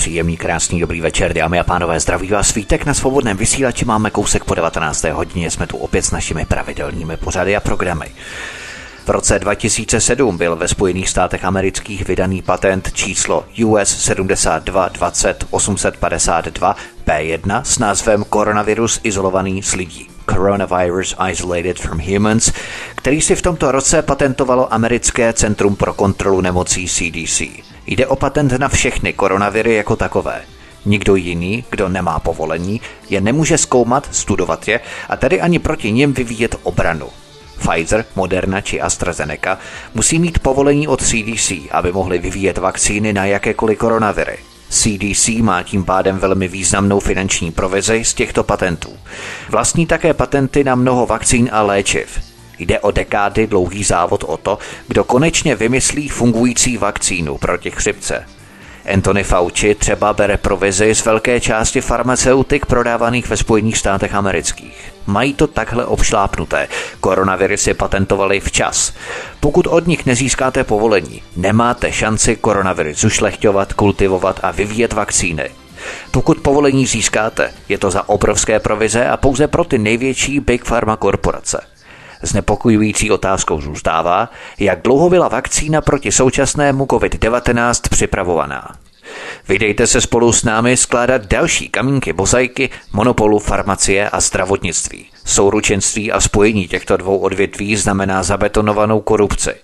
Příjemný, krásný, dobrý večer, dámy a pánové, zdraví vás svítek na svobodném vysílači. Máme kousek po 19. hodině, jsme tu opět s našimi pravidelnými pořady a programy. V roce 2007 byl ve Spojených státech amerických vydaný patent číslo US 7220 852 P1 s názvem Koronavirus izolovaný s lidí. Coronavirus Isolated from Humans, který si v tomto roce patentovalo americké Centrum pro kontrolu nemocí CDC. Jde o patent na všechny koronaviry jako takové. Nikdo jiný, kdo nemá povolení, je nemůže zkoumat, studovat je a tedy ani proti nim vyvíjet obranu. Pfizer, Moderna či AstraZeneca musí mít povolení od CDC, aby mohli vyvíjet vakcíny na jakékoliv koronaviry. CDC má tím pádem velmi významnou finanční provizi z těchto patentů. Vlastní také patenty na mnoho vakcín a léčiv. Jde o dekády dlouhý závod o to, kdo konečně vymyslí fungující vakcínu proti chřipce. Anthony Fauci třeba bere provizi z velké části farmaceutik prodávaných ve Spojených státech amerických. Mají to takhle obšlápnuté. Koronaviry patentovali včas. Pokud od nich nezískáte povolení, nemáte šanci koronaviry zušlechťovat, kultivovat a vyvíjet vakcíny. Pokud povolení získáte, je to za obrovské provize a pouze pro ty největší Big Pharma korporace. Znepokojující otázkou zůstává, jak dlouho byla vakcína proti současnému COVID-19 připravovaná. Vydejte se spolu s námi skládat další kamínky bozajky monopolu farmacie a zdravotnictví. Souručenství a spojení těchto dvou odvětví znamená zabetonovanou korupci.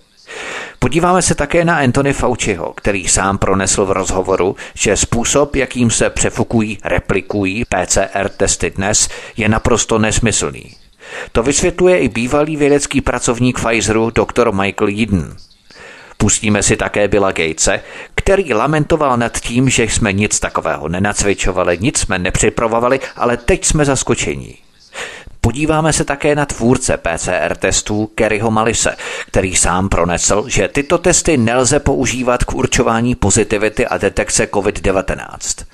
Podíváme se také na Anthony Fauciho, který sám pronesl v rozhovoru, že způsob, jakým se přefukují, replikují PCR testy dnes, je naprosto nesmyslný. To vysvětluje i bývalý vědecký pracovník Pfizeru dr. Michael Eden. Pustíme si také Billa Gatese, který lamentoval nad tím, že jsme nic takového nenacvičovali, nic jsme nepřipravovali, ale teď jsme zaskočení. Podíváme se také na tvůrce PCR testů Kerryho Malise, který sám pronesl, že tyto testy nelze používat k určování pozitivity a detekce COVID-19.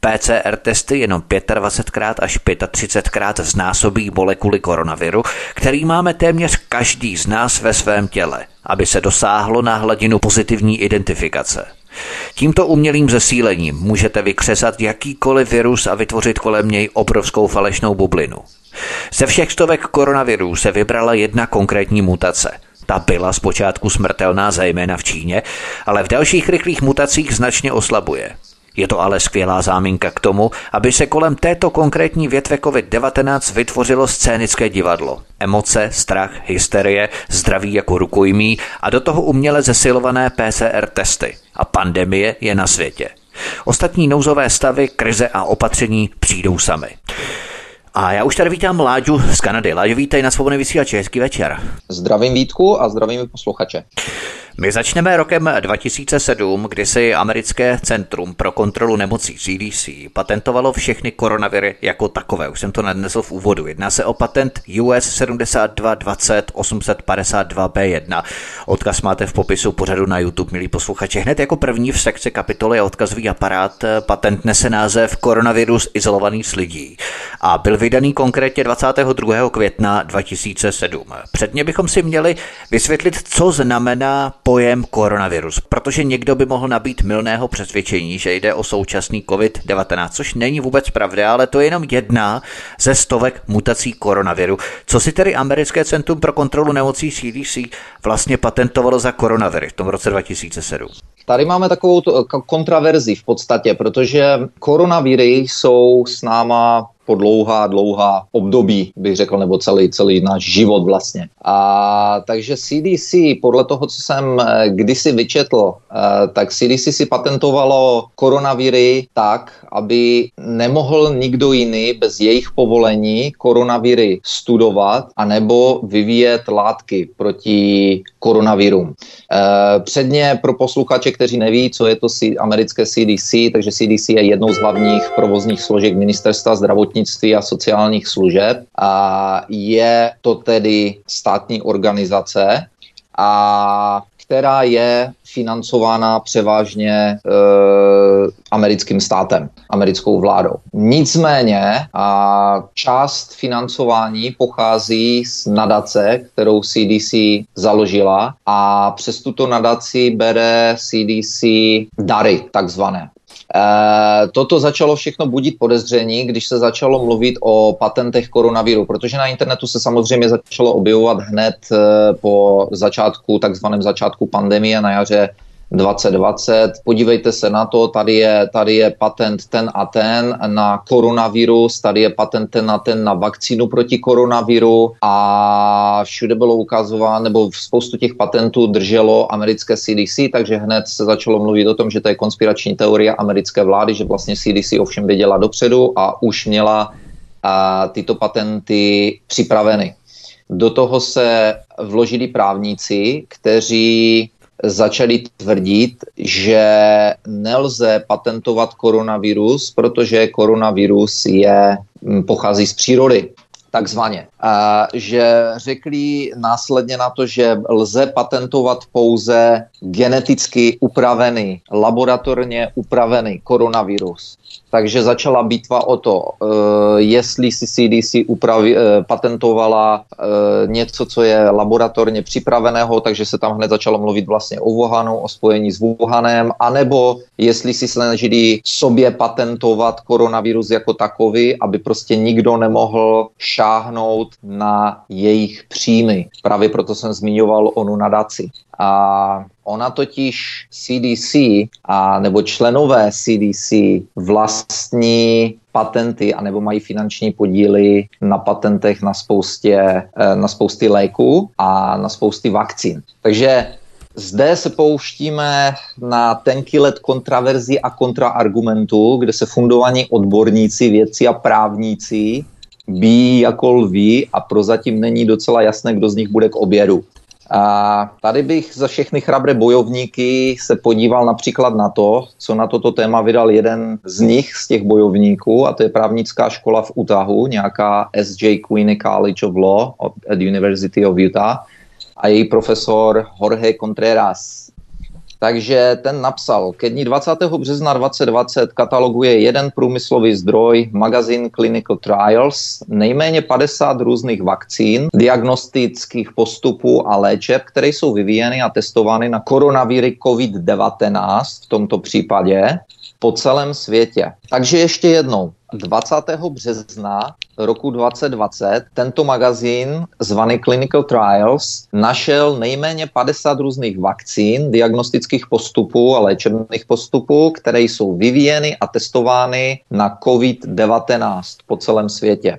PCR testy jenom 25krát až 35krát znásobí molekuly koronaviru, který máme téměř každý z nás ve svém těle, aby se dosáhlo na hladinu pozitivní identifikace. Tímto umělým zesílením můžete vykřesat jakýkoliv virus a vytvořit kolem něj obrovskou falešnou bublinu. Ze všech stovek koronavirů se vybrala jedna konkrétní mutace. Ta byla zpočátku smrtelná zejména v Číně, ale v dalších rychlých mutacích značně oslabuje. Je to ale skvělá záminka k tomu, aby se kolem této konkrétní větve COVID-19 vytvořilo scénické divadlo. Emoce, strach, hysterie, zdraví jako rukojmí a do toho uměle zesilované PCR testy. A pandemie je na světě. Ostatní nouzové stavy, krize a opatření přijdou sami. A já už tady vítám Láďu z Kanady. Láďu, vítej na svobodné vysílači. Hezký večer. Zdravím Vítku a zdravím posluchače. My začneme rokem 2007, kdy si americké Centrum pro kontrolu nemocí CDC patentovalo všechny koronaviry jako takové. Už jsem to nadnesl v úvodu. Jedná se o patent US 7220 852B1. Odkaz máte v popisu pořadu na YouTube, milí posluchači. Hned jako první v sekci kapitoly je odkazový aparát. Patent nese název Koronavirus izolovaný s lidí a byl vydaný konkrétně 22. května 2007. Předně bychom si měli vysvětlit, co znamená pojem koronavirus, protože někdo by mohl nabít milného přesvědčení, že jde o současný COVID-19, což není vůbec pravda, ale to je jenom jedna ze stovek mutací koronaviru. Co si tedy Americké centrum pro kontrolu nemocí CDC vlastně patentovalo za koronaviry v tom roce 2007? Tady máme takovou kontraverzi v podstatě, protože koronaviry jsou s náma po dlouhá, dlouhá období, bych řekl, nebo celý, celý náš život vlastně. A takže CDC, podle toho, co jsem eh, kdysi vyčetl, eh, tak CDC si patentovalo koronaviry tak, aby nemohl nikdo jiný bez jejich povolení koronaviry studovat anebo vyvíjet látky proti koronavirům. Eh, předně pro posluchače, kteří neví, co je to americké CDC, takže CDC je jednou z hlavních provozních složek ministerstva zdravotnictví a sociálních služeb a je to tedy státní organizace a která je financována převážně e, americkým státem, americkou vládou. Nicméně a část financování pochází z nadace, kterou CDC založila a přes tuto nadaci bere CDC dary, takzvané. Eh, toto začalo všechno budit podezření, když se začalo mluvit o patentech koronaviru, protože na internetu se samozřejmě začalo objevovat hned eh, po začátku, takzvaném začátku pandemie na jaře 2020. Podívejte se na to, tady je, tady je patent ten a ten na koronavirus, tady je patent ten a ten na vakcínu proti koronaviru a všude bylo ukazováno, nebo v spoustu těch patentů drželo americké CDC, takže hned se začalo mluvit o tom, že to je konspirační teorie americké vlády, že vlastně CDC ovšem věděla dopředu a už měla a, tyto patenty připraveny. Do toho se vložili právníci, kteří začali tvrdit, že nelze patentovat koronavirus, protože koronavirus je, pochází z přírody takzvaně. A že řekli následně na to, že lze patentovat pouze geneticky upravený, laboratorně upravený koronavirus. Takže začala bitva o to, uh, jestli si CDC upravi, uh, patentovala uh, něco, co je laboratorně připraveného, takže se tam hned začalo mluvit vlastně o Wuhanu, o spojení s Wuhanem, anebo jestli si snažili sobě patentovat koronavirus jako takový, aby prostě nikdo nemohl šáhnout na jejich příjmy. Právě proto jsem zmiňoval onu nadaci. A ona totiž CDC a nebo členové CDC vlastní patenty anebo mají finanční podíly na patentech na spoustě, eh, na spousty léků a na spousty vakcín. Takže zde se pouštíme na tenký let kontraverzí a kontraargumentů, kde se fundovaní odborníci, vědci a právníci bíjí jako lví a prozatím není docela jasné, kdo z nich bude k obědu. A tady bych za všechny chrabré bojovníky se podíval například na to, co na toto téma vydal jeden z nich, z těch bojovníků, a to je právnická škola v Utahu, nějaká SJ Queenie College of Law at University of Utah a její profesor Jorge Contreras. Takže ten napsal, ke dní 20. března 2020 kataloguje jeden průmyslový zdroj, magazín Clinical Trials, nejméně 50 různých vakcín, diagnostických postupů a léčeb, které jsou vyvíjeny a testovány na koronaviry COVID-19 v tomto případě po celém světě. Takže ještě jednou, 20. března roku 2020 tento magazín zvaný Clinical Trials našel nejméně 50 různých vakcín, diagnostických postupů a léčebných postupů, které jsou vyvíjeny a testovány na COVID-19 po celém světě.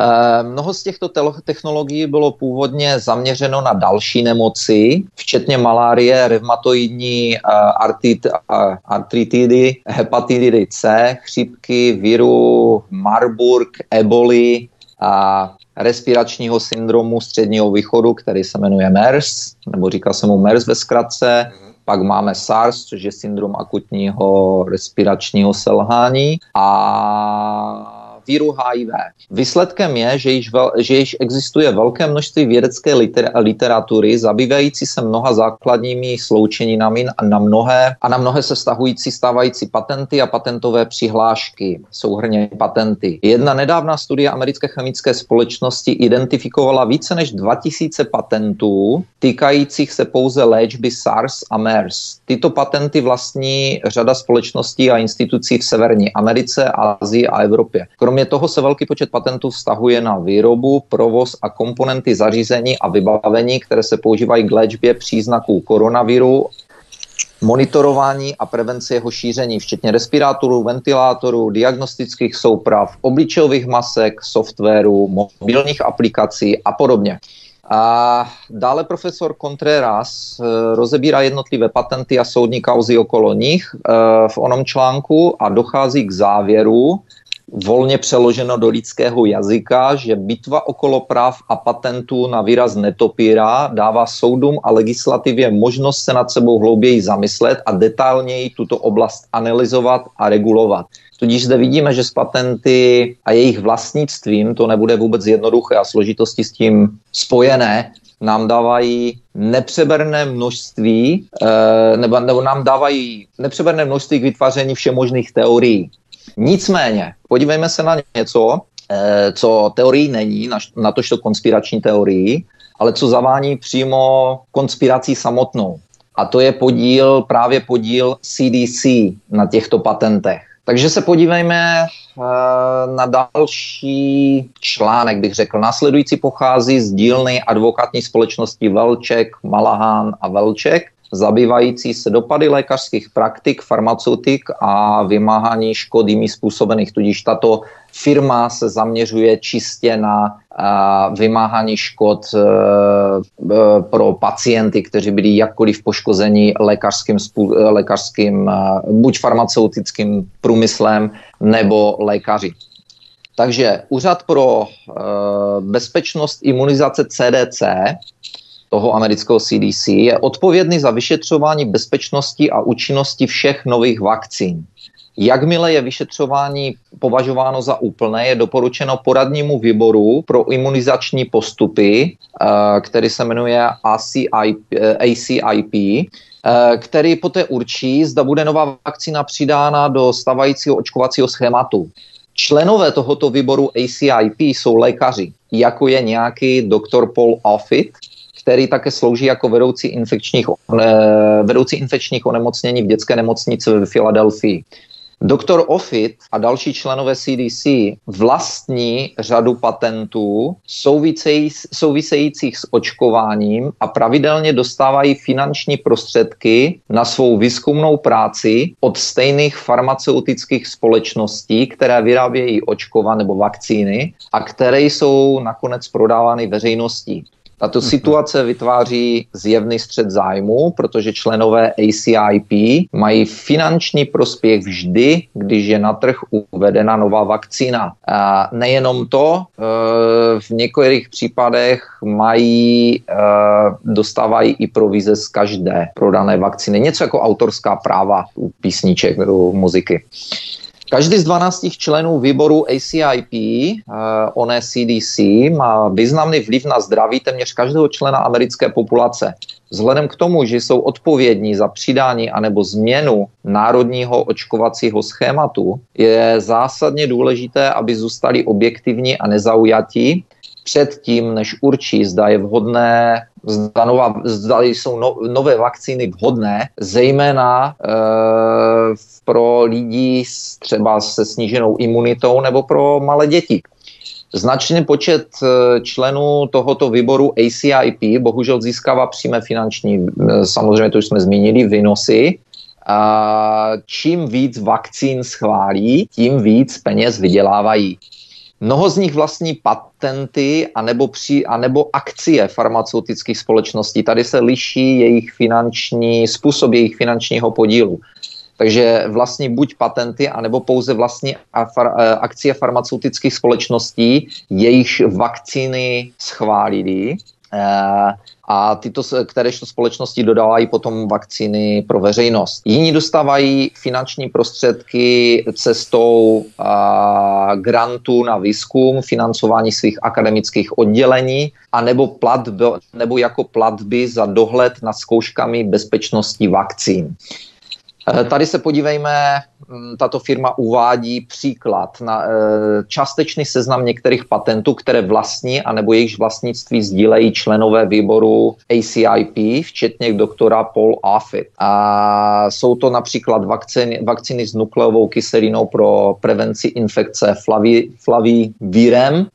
Eh, mnoho z těchto technologií bylo původně zaměřeno na další nemoci, včetně malárie, reumatoidní eh, eh, artritidy, hepatitidy C, chřipky, viru, Marburg, eboli a respiračního syndromu středního východu, který se jmenuje MERS, nebo říká se mu MERS ve zkratce. Pak máme SARS, což je syndrom akutního respiračního selhání. A víru HIV. Výsledkem je, že již, vel, že již existuje velké množství vědecké liter, literatury zabývající se mnoha základními sloučeninami a na mnohé, a na mnohé se stahující stávající patenty a patentové přihlášky, souhrně patenty. Jedna nedávná studie americké chemické společnosti identifikovala více než 2000 patentů týkajících se pouze léčby SARS a MERS. Tyto patenty vlastní řada společností a institucí v Severní Americe, Asii a Evropě. Kromě Kromě toho se velký počet patentů vztahuje na výrobu, provoz a komponenty zařízení a vybavení, které se používají k léčbě příznaků koronaviru monitorování a prevence jeho šíření, včetně respirátorů, ventilátorů, diagnostických souprav, obličejových masek, softwaru, mobilních aplikací a podobně. A dále profesor Contreras eh, rozebírá jednotlivé patenty a soudní kauzy okolo nich eh, v onom článku a dochází k závěru, volně přeloženo do lidského jazyka, že bitva okolo práv a patentů na výraz netopíra dává soudům a legislativě možnost se nad sebou hlouběji zamyslet a detailněji tuto oblast analyzovat a regulovat. Tudíž zde vidíme, že s patenty a jejich vlastnictvím to nebude vůbec jednoduché a složitosti s tím spojené, nám dávají nepřeberné množství, eh, nebo, nebo nám dávají nepřeberné množství k vytváření všemožných teorií. Nicméně, podívejme se na něco, eh, co teorií není, na to konspirační teorii, ale co zavání přímo konspirací samotnou. A to je podíl, právě podíl CDC na těchto patentech. Takže se podívejme eh, na další článek, bych řekl. Následující pochází z dílny advokátní společnosti Velček, Malahán a Velček zabývající se dopady lékařských praktik, farmaceutik a vymáhání škod jimi způsobených. Tudíž tato firma se zaměřuje čistě na vymáhání škod e, pro pacienty, kteří byli jakkoliv poškozeni lékařským, lékařským e, buď farmaceutickým průmyslem nebo lékaři. Takže Úřad pro bezpečnost imunizace CDC toho amerického CDC, je odpovědný za vyšetřování bezpečnosti a účinnosti všech nových vakcín. Jakmile je vyšetřování považováno za úplné, je doporučeno poradnímu výboru pro imunizační postupy, eh, který se jmenuje ACIP, eh, ACIP eh, který poté určí, zda bude nová vakcína přidána do stavajícího očkovacího schématu. Členové tohoto výboru ACIP jsou lékaři, jako je nějaký doktor Paul Offit, který také slouží jako vedoucí infekčních, vedoucí infekčních onemocnění v dětské nemocnici ve Filadelfii. Doktor Offit a další členové CDC vlastní řadu patentů souvisejících s očkováním a pravidelně dostávají finanční prostředky na svou výzkumnou práci od stejných farmaceutických společností, které vyrábějí očkova nebo vakcíny a které jsou nakonec prodávány veřejnosti. Tato mhm. situace vytváří zjevný střed zájmu, protože členové ACIP mají finanční prospěch vždy, když je na trh uvedena nová vakcína. A nejenom to, e, v některých případech mají, e, dostávají i provize z každé prodané vakcíny. Něco jako autorská práva u písniček, u muziky. Každý z 12 členů výboru ACIP, eh, oné CDC, má významný vliv na zdraví téměř každého člena americké populace. Vzhledem k tomu, že jsou odpovědní za přidání anebo změnu národního očkovacího schématu, je zásadně důležité, aby zůstali objektivní a nezaujatí předtím, než určí, zda je vhodné zda, nová, zda jsou no, nové vakcíny vhodné, zejména e, pro lidi s, třeba se sníženou imunitou nebo pro malé děti. Značný počet eh, členů tohoto výboru ACIP bohužel získává přímé finanční, eh, samozřejmě to už jsme zmínili, výnosy. A čím víc vakcín schválí, tím víc peněz vydělávají. Mnoho z nich vlastní patenty anebo, při, anebo akcie farmaceutických společností. Tady se liší jejich finanční, způsob jejich finančního podílu. Takže vlastní buď patenty, anebo pouze vlastní akcie farmaceutických společností, jejichž vakcíny schválili. A tyto, kteréžto společnosti dodávají potom vakcíny pro veřejnost. Jiní dostávají finanční prostředky cestou a, grantů na výzkum, financování svých akademických oddělení, anebo, platby, nebo jako platby za dohled nad zkouškami bezpečnosti vakcín. Eh, tady se podívejme, mm, tato firma uvádí příklad na eh, částečný seznam některých patentů, které vlastní anebo jejichž vlastnictví sdílejí členové výboru ACIP, včetně doktora Paul Affit. A jsou to například vakcíny, vakcíny s nukleovou kyselinou pro prevenci infekce flaví, flavivírem,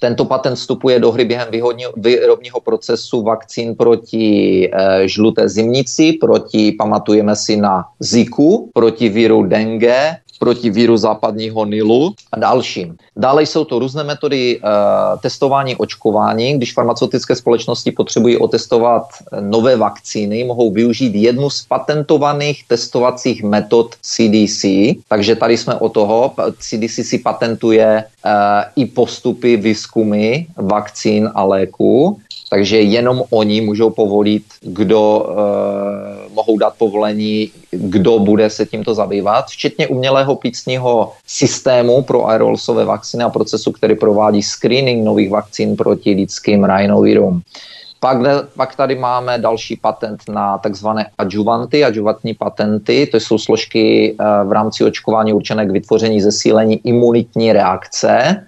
Tento patent vstupuje do hry během výrobního procesu vakcín proti e, žluté zimnici, proti, pamatujeme si na Ziku, proti viru dengue, proti víru západního Nilu a dalším. Dále jsou to různé metody e, testování očkování. Když farmaceutické společnosti potřebují otestovat eh, nové vakcíny, mohou využít jednu z patentovaných testovacích metod CDC. Takže tady jsme o toho. CDC si patentuje e, i postupy výzkumy vakcín a léků takže jenom oni můžou povolit, kdo uh, mohou dát povolení, kdo bude se tímto zabývat, včetně umělého plicního systému pro aerolsové vakcíny a procesu, který provádí screening nových vakcín proti lidským rhinovirům. Pak, pak tady máme další patent na takzvané adjuvanty, adjuvantní patenty. To jsou složky uh, v rámci očkování určené k vytvoření zesílení imunitní reakce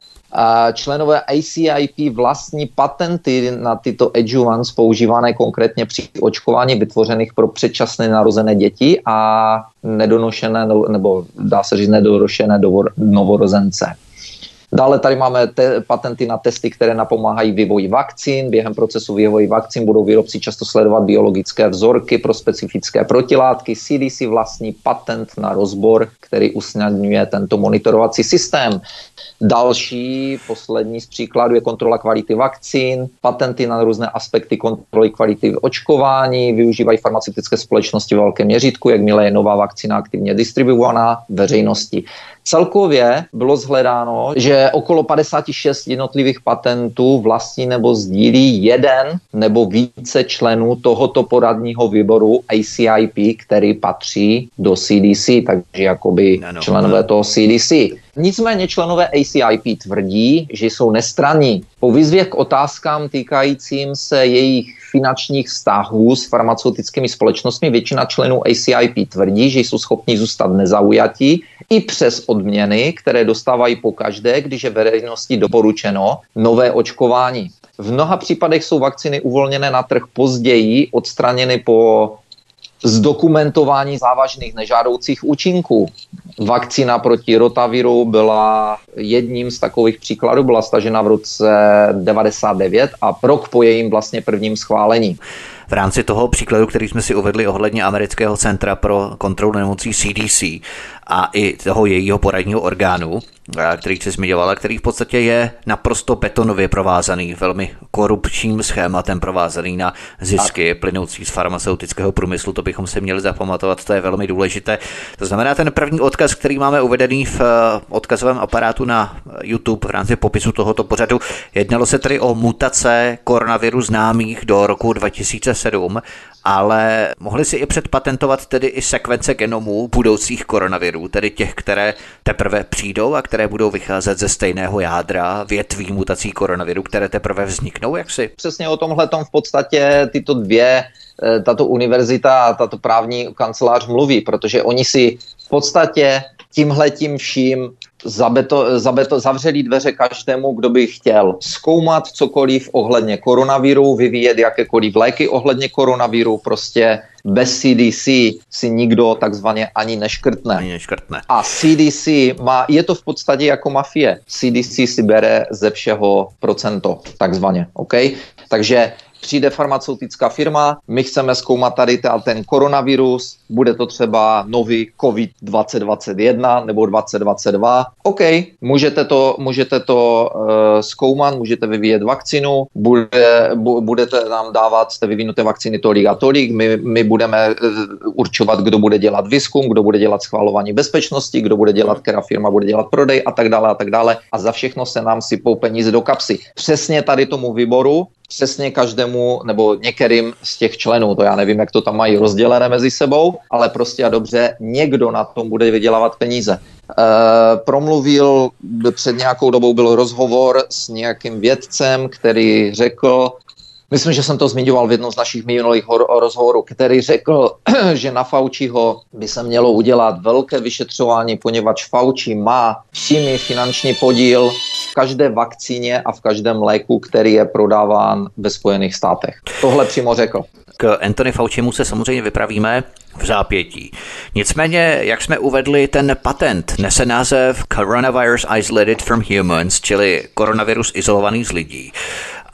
členové ACIP vlastní patenty na tyto adjuvants používané konkrétně při očkování vytvořených pro předčasné narozené děti a nedonošené, nebo dá se říct nedorošené novorozence. Dále tady máme te- patenty na testy, které napomáhají vývoji vakcín. Během procesu vývoji vakcín budou výrobci často sledovat biologické vzorky pro specifické protilátky. CDC vlastní patent na rozbor, který usnadňuje tento monitorovací systém. Další, poslední z příkladů je kontrola kvality vakcín, patenty na různé aspekty kontroly kvality očkování, využívají farmaceutické společnosti ve velkém měřítku, jakmile je nová vakcína aktivně distribuovaná veřejnosti. Celkově bylo zhledáno, že okolo 56 jednotlivých patentů vlastní nebo sdílí jeden nebo více členů tohoto poradního výboru ACIP, který patří do CDC, takže jakoby členové toho CDC. Nicméně členové ACIP tvrdí, že jsou nestraní. Po výzvě k otázkám týkajícím se jejich finančních vztahů s farmaceutickými společnostmi většina členů ACIP tvrdí, že jsou schopni zůstat nezaujatí i přes odměny, které dostávají po každé, když je veřejnosti doporučeno nové očkování. V mnoha případech jsou vakcíny uvolněné na trh později, odstraněny po zdokumentování závažných nežádoucích účinků. Vakcína proti rotaviru byla jedním z takových příkladů, byla stažena v roce 99 a rok po jejím vlastně prvním schválení. V rámci toho příkladu, který jsme si uvedli ohledně amerického centra pro kontrolu nemocí CDC a i toho jejího poradního orgánu, který se zmiňovala, který v podstatě je naprosto betonově provázaný, velmi korupčním schématem provázaný na zisky plynoucí z farmaceutického průmyslu, to bychom se měli zapamatovat, to je velmi důležité. To znamená, ten první odkaz, který máme uvedený v eh, odkazovém aparátu na YouTube v rámci popisu tohoto pořadu, jednalo se tedy o mutace koronaviru známých do roku 2007 ale mohli si i předpatentovat tedy i sekvence genomů budoucích koronavirů, tedy těch, které teprve přijdou a které budou vycházet ze stejného jádra větví mutací koronaviru, které teprve vzniknou, jak si? Přesně o tomhle v podstatě tyto dvě eh, tato univerzita a tato právní kancelář mluví, protože oni si v podstatě tímhletím vším zabeto, zabeto, zavřeli dveře každému, kdo by chtěl zkoumat cokoliv ohledně koronaviru, vyvíjet jakékoliv léky ohledně koronaviru, prostě bez CDC si nikdo takzvaně ani neškrtne. Ani neškrtne. A CDC má, je to v podstatě jako mafie. CDC si bere ze všeho procento, takzvaně, OK? Takže přijde farmaceutická firma, my chceme zkoumat tady ten koronavirus, bude to třeba nový COVID 2021 nebo 2022. OK, můžete to, můžete to uh, zkoumat, můžete vyvíjet vakcinu, bude, bu, budete nám dávat z té vyvinuté vakcíny tolik a tolik, my, my budeme uh, určovat, kdo bude dělat výzkum, kdo bude dělat schvalování bezpečnosti, kdo bude dělat, která firma bude dělat prodej a tak dále a tak dále a za všechno se nám sypou peníze do kapsy. Přesně tady tomu výboru přesně každému nebo některým z těch členů, to já nevím, jak to tam mají rozdělené mezi sebou, ale prostě a dobře, někdo na tom bude vydělávat peníze. E, promluvil, před nějakou dobou byl rozhovor s nějakým vědcem, který řekl, Myslím, že jsem to zmiňoval v jednom z našich minulých rozhovorů, který řekl, že na Fauciho by se mělo udělat velké vyšetřování, poněvadž Fauci má přímý finanční podíl v každé vakcíně a v každém léku, který je prodáván ve Spojených státech. Tohle přímo řekl. K Anthony Faucimu se samozřejmě vypravíme v zápětí. Nicméně, jak jsme uvedli, ten patent nese název Coronavirus Isolated from Humans, čili koronavirus izolovaný z lidí.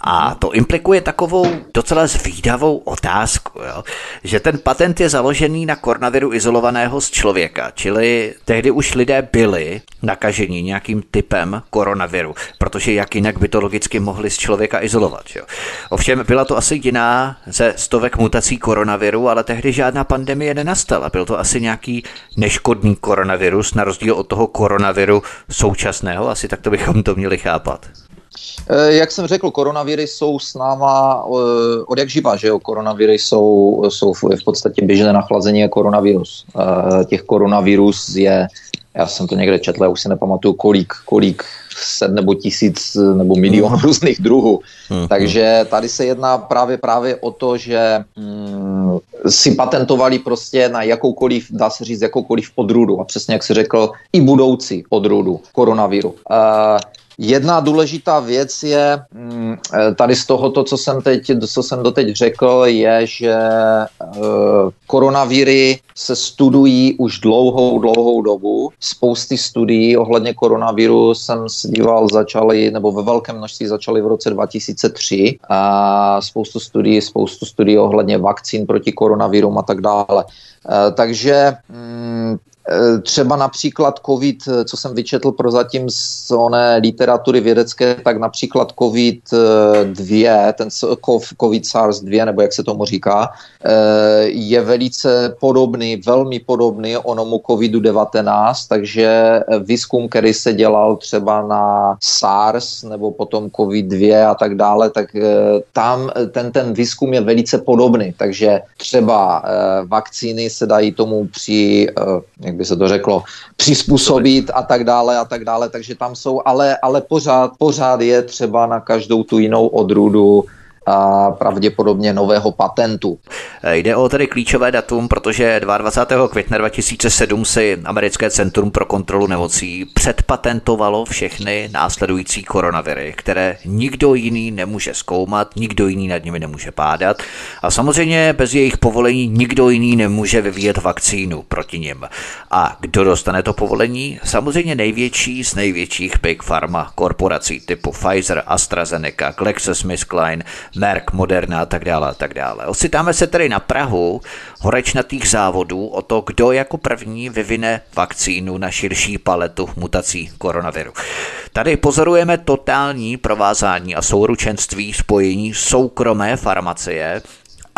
A to implikuje takovou docela zvídavou otázku, jo? že ten patent je založený na koronaviru izolovaného z člověka, čili tehdy už lidé byli nakažení nějakým typem koronaviru, protože jak jinak by to logicky mohli z člověka izolovat. Jo? Ovšem byla to asi jiná ze stovek mutací koronaviru, ale tehdy žádná pandemie nenastala. Byl to asi nějaký neškodný koronavirus, na rozdíl od toho koronaviru současného, asi tak to bychom to měli chápat. Eh, jak jsem řekl, koronaviry jsou s náma eh, od jak živa, že jo? Koronaviry jsou, jsou v podstatě běžné nachlazení je koronavirus. Eh, těch koronavirus je, já jsem to někde četl, já už si nepamatuju, kolik, kolik set nebo tisíc nebo milion hmm. různých druhů. Hmm. Takže tady se jedná právě právě o to, že hmm, si patentovali prostě na jakoukoliv, dá se říct, jakoukoliv odrůdu. A přesně jak si řekl, i budoucí odrůdu koronaviru. Uh, Jedna důležitá věc je mm, eh, tady z tohoto, co jsem, teď, co jsem doteď řekl, je, že eh, koronaviry se studují už dlouhou, dlouhou dobu. Spousty studií ohledně koronaviru jsem se díval, začaly, nebo ve velkém množství začaly v roce 2003. A spoustu studií, spoustu studií ohledně vakcín proti koronavirům a tak dále. Eh, takže mm, třeba například COVID, eh, co jsem vyčetl prozatím z oné literatury vědecké, tak například COVID-2, ten COVID SARS-2, nebo jak se tomu říká, eh, je velice podobný, velmi podobný onomu COVID-19, takže výzkum, který se dělal třeba na SARS nebo potom COVID-2 a tak dále, tak tam ten, ten výzkum je velice podobný, takže třeba vakcíny se dají tomu při, jak by se to řeklo, přizpůsobit a tak dále a tak dále, takže tam jsou, ale, ale pořád, pořád je třeba na každou tu jinou odrůdu a pravděpodobně nového patentu. Jde o tedy klíčové datum, protože 22. května 2007 si Americké centrum pro kontrolu nemocí předpatentovalo všechny následující koronaviry, které nikdo jiný nemůže zkoumat, nikdo jiný nad nimi nemůže pádat a samozřejmě bez jejich povolení nikdo jiný nemůže vyvíjet vakcínu proti nim. A kdo dostane to povolení? Samozřejmě největší z největších big pharma korporací typu Pfizer, AstraZeneca, GlaxoSmithKline, Merck, Moderna a tak dále a tak dále. Ocitáme se tedy na Prahu horečnatých závodů o to, kdo jako první vyvine vakcínu na širší paletu mutací koronaviru. Tady pozorujeme totální provázání a souručenství spojení soukromé farmacie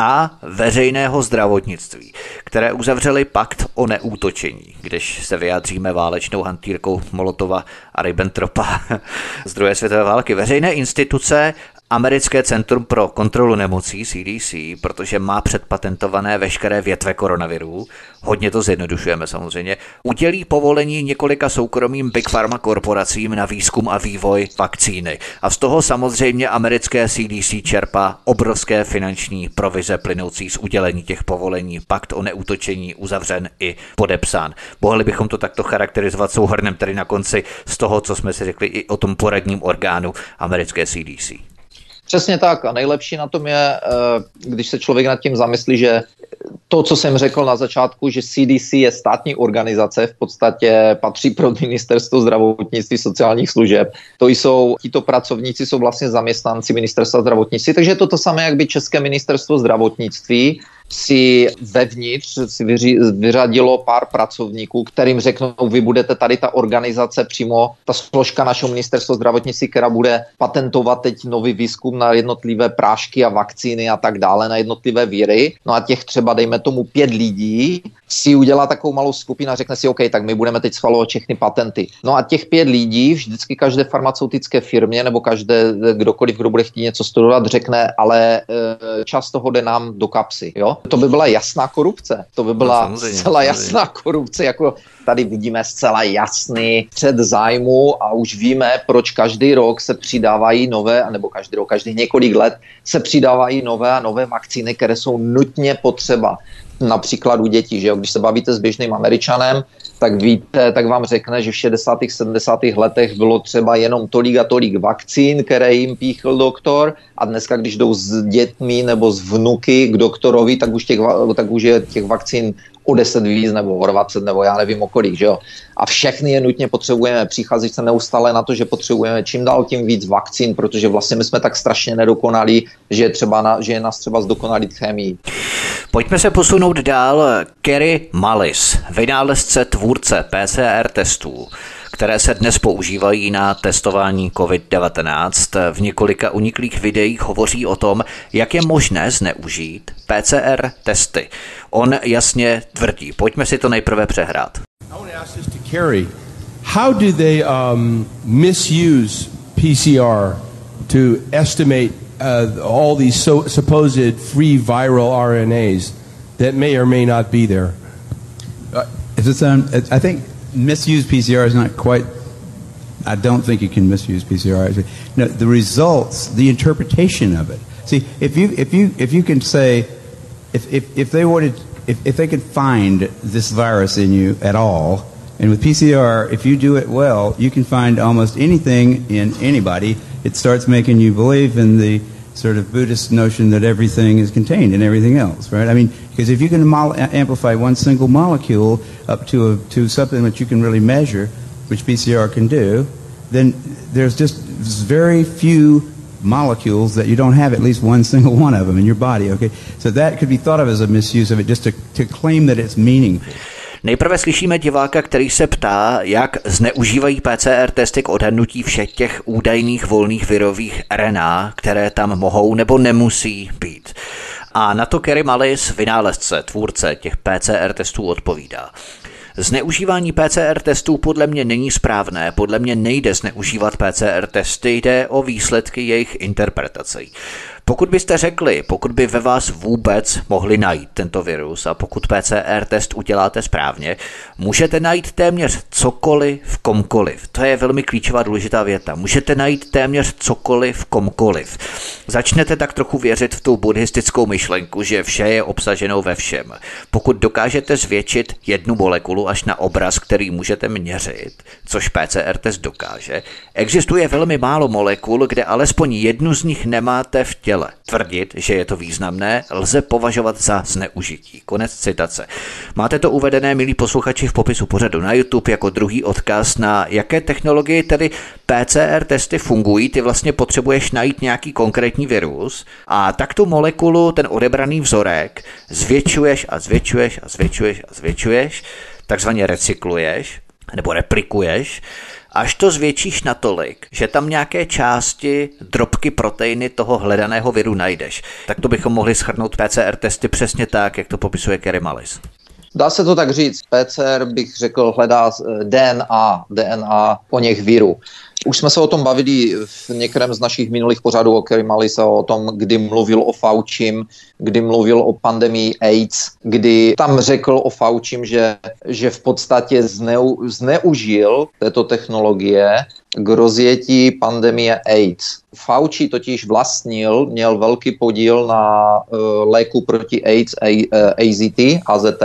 a veřejného zdravotnictví, které uzavřeli pakt o neútočení, když se vyjádříme válečnou hantýrkou Molotova a Ribbentropa z druhé světové války. Veřejné instituce Americké centrum pro kontrolu nemocí CDC, protože má předpatentované veškeré větve koronavirů, hodně to zjednodušujeme samozřejmě, udělí povolení několika soukromým Big Pharma korporacím na výzkum a vývoj vakcíny. A z toho samozřejmě americké CDC čerpá obrovské finanční provize plynoucí z udělení těch povolení. Pakt o neútočení uzavřen i podepsán. Mohli bychom to takto charakterizovat souhrnem tedy na konci z toho, co jsme si řekli i o tom poradním orgánu americké CDC. Přesně tak a nejlepší na tom je, eh, když se člověk nad tím zamyslí, že to, co jsem řekl na začátku, že CDC je státní organizace, v podstatě patří pro ministerstvo zdravotnictví sociálních služeb. To jsou, tito pracovníci jsou vlastně zaměstnanci ministerstva zdravotnictví, takže je to to samé, jak by České ministerstvo zdravotnictví si vevnitř si vyři, vyřadilo pár pracovníků, kterým řeknou, vy budete tady ta organizace přímo, ta složka našeho ministerstva zdravotnictví, která bude patentovat teď nový výzkum na jednotlivé prášky a vakcíny a tak dále, na jednotlivé víry. No a těch třeba, dejme tomu, pět lidí si udělá takovou malou skupinu a řekne si, OK, tak my budeme teď schvalovat všechny patenty. No a těch pět lidí vždycky každé farmaceutické firmě nebo každé kdokoliv, kdo bude chtít něco studovat, řekne, ale e, čas toho jde nám do kapsy. Jo? To by byla jasná korupce. To by byla no, zcela jasná korupce, jako tady vidíme zcela jasný před zájmu a už víme, proč každý rok se přidávají nové, nebo každý rok, každých několik let se přidávají nové a nové vakcíny, které jsou nutně potřeba například u dětí, že jo? když se bavíte s běžným američanem, tak víte, tak vám řekne, že v 60. 70. letech bylo třeba jenom tolik a tolik vakcín, které jim píchl doktor a dneska, když jdou s dětmi nebo s vnuky k doktorovi, tak už, těch, tak už je těch vakcín o 10 víc nebo o 20 nebo já nevím o kolik, že jo. A všechny je nutně potřebujeme, přichází se neustále na to, že potřebujeme čím dál tím víc vakcín, protože vlastně my jsme tak strašně nedokonalí, že je, třeba na, že je nás třeba zdokonalit chemii. Pojďme se posunout dál. Kerry Mallis, vynálezce tvůrce PCR testů, které se dnes používají na testování COVID-19. V několika uniklých videích hovoří o tom, jak je možné zneužít PCR testy. On jasně tvrdí. Pojďme si to nejprve přehrát. How do they um, misuse PCR to estimate uh, all these so, supposed free viral RNAs that may or may not be there? Uh, it's, um, I think misuse PCR is not quite. I don't think you can misuse PCR. No, the results, the interpretation of it. See, if you if you if you can say, if if, if they wanted, if, if they could find this virus in you at all, and with PCR, if you do it well, you can find almost anything in anybody. It starts making you believe in the sort of Buddhist notion that everything is contained in everything else, right? I mean, because if you can mo- uh, amplify one single molecule up to a, to something that you can really measure, which PCR can do, then there's just very few molecules that you don't have at least one single one of them in your body. Okay, so that could be thought of as a misuse of it, just to, to claim that it's meaningful. Nejprve slyšíme diváka, který se ptá, jak zneužívají PCR testy k odhadnutí všech těch údajných volných virových RNA, které tam mohou nebo nemusí být. A na to Kerry Mallis, vynálezce, tvůrce těch PCR testů, odpovídá. Zneužívání PCR testů podle mě není správné, podle mě nejde zneužívat PCR testy, jde o výsledky jejich interpretací. Pokud byste řekli, pokud by ve vás vůbec mohli najít tento virus a pokud PCR test uděláte správně, můžete najít téměř cokoliv v komkoliv. To je velmi klíčová důležitá věta. Můžete najít téměř cokoliv v komkoliv. Začnete tak trochu věřit v tu buddhistickou myšlenku, že vše je obsaženo ve všem. Pokud dokážete zvětšit jednu molekulu až na obraz, který můžete měřit, což PCR test dokáže, existuje velmi málo molekul, kde alespoň jednu z nich nemáte v těle těle. Tvrdit, že je to významné, lze považovat za zneužití. Konec citace. Máte to uvedené, milí posluchači, v popisu pořadu na YouTube jako druhý odkaz na jaké technologie tedy PCR testy fungují. Ty vlastně potřebuješ najít nějaký konkrétní virus a tak tu molekulu, ten odebraný vzorek, zvětšuješ a zvětšuješ a zvětšuješ a zvětšuješ, takzvaně recykluješ nebo replikuješ až to zvětšíš natolik, že tam nějaké části, drobky proteiny toho hledaného viru najdeš. Tak to bychom mohli schrnout PCR testy přesně tak, jak to popisuje Kerry Mallis. Dá se to tak říct. PCR bych řekl hledá eh, DNA, DNA o něch virů. Už jsme se o tom bavili v některém z našich minulých pořadů o Kerry Malisa, o tom, kdy mluvil o Faučím, kdy mluvil o pandemii AIDS, kdy tam řekl o Faučím, že, že v podstatě zneu, zneužil této technologie k rozjetí pandemie AIDS. Fauci totiž vlastnil, měl velký podíl na uh, léku proti AIDS, a, uh, AZT, AZT,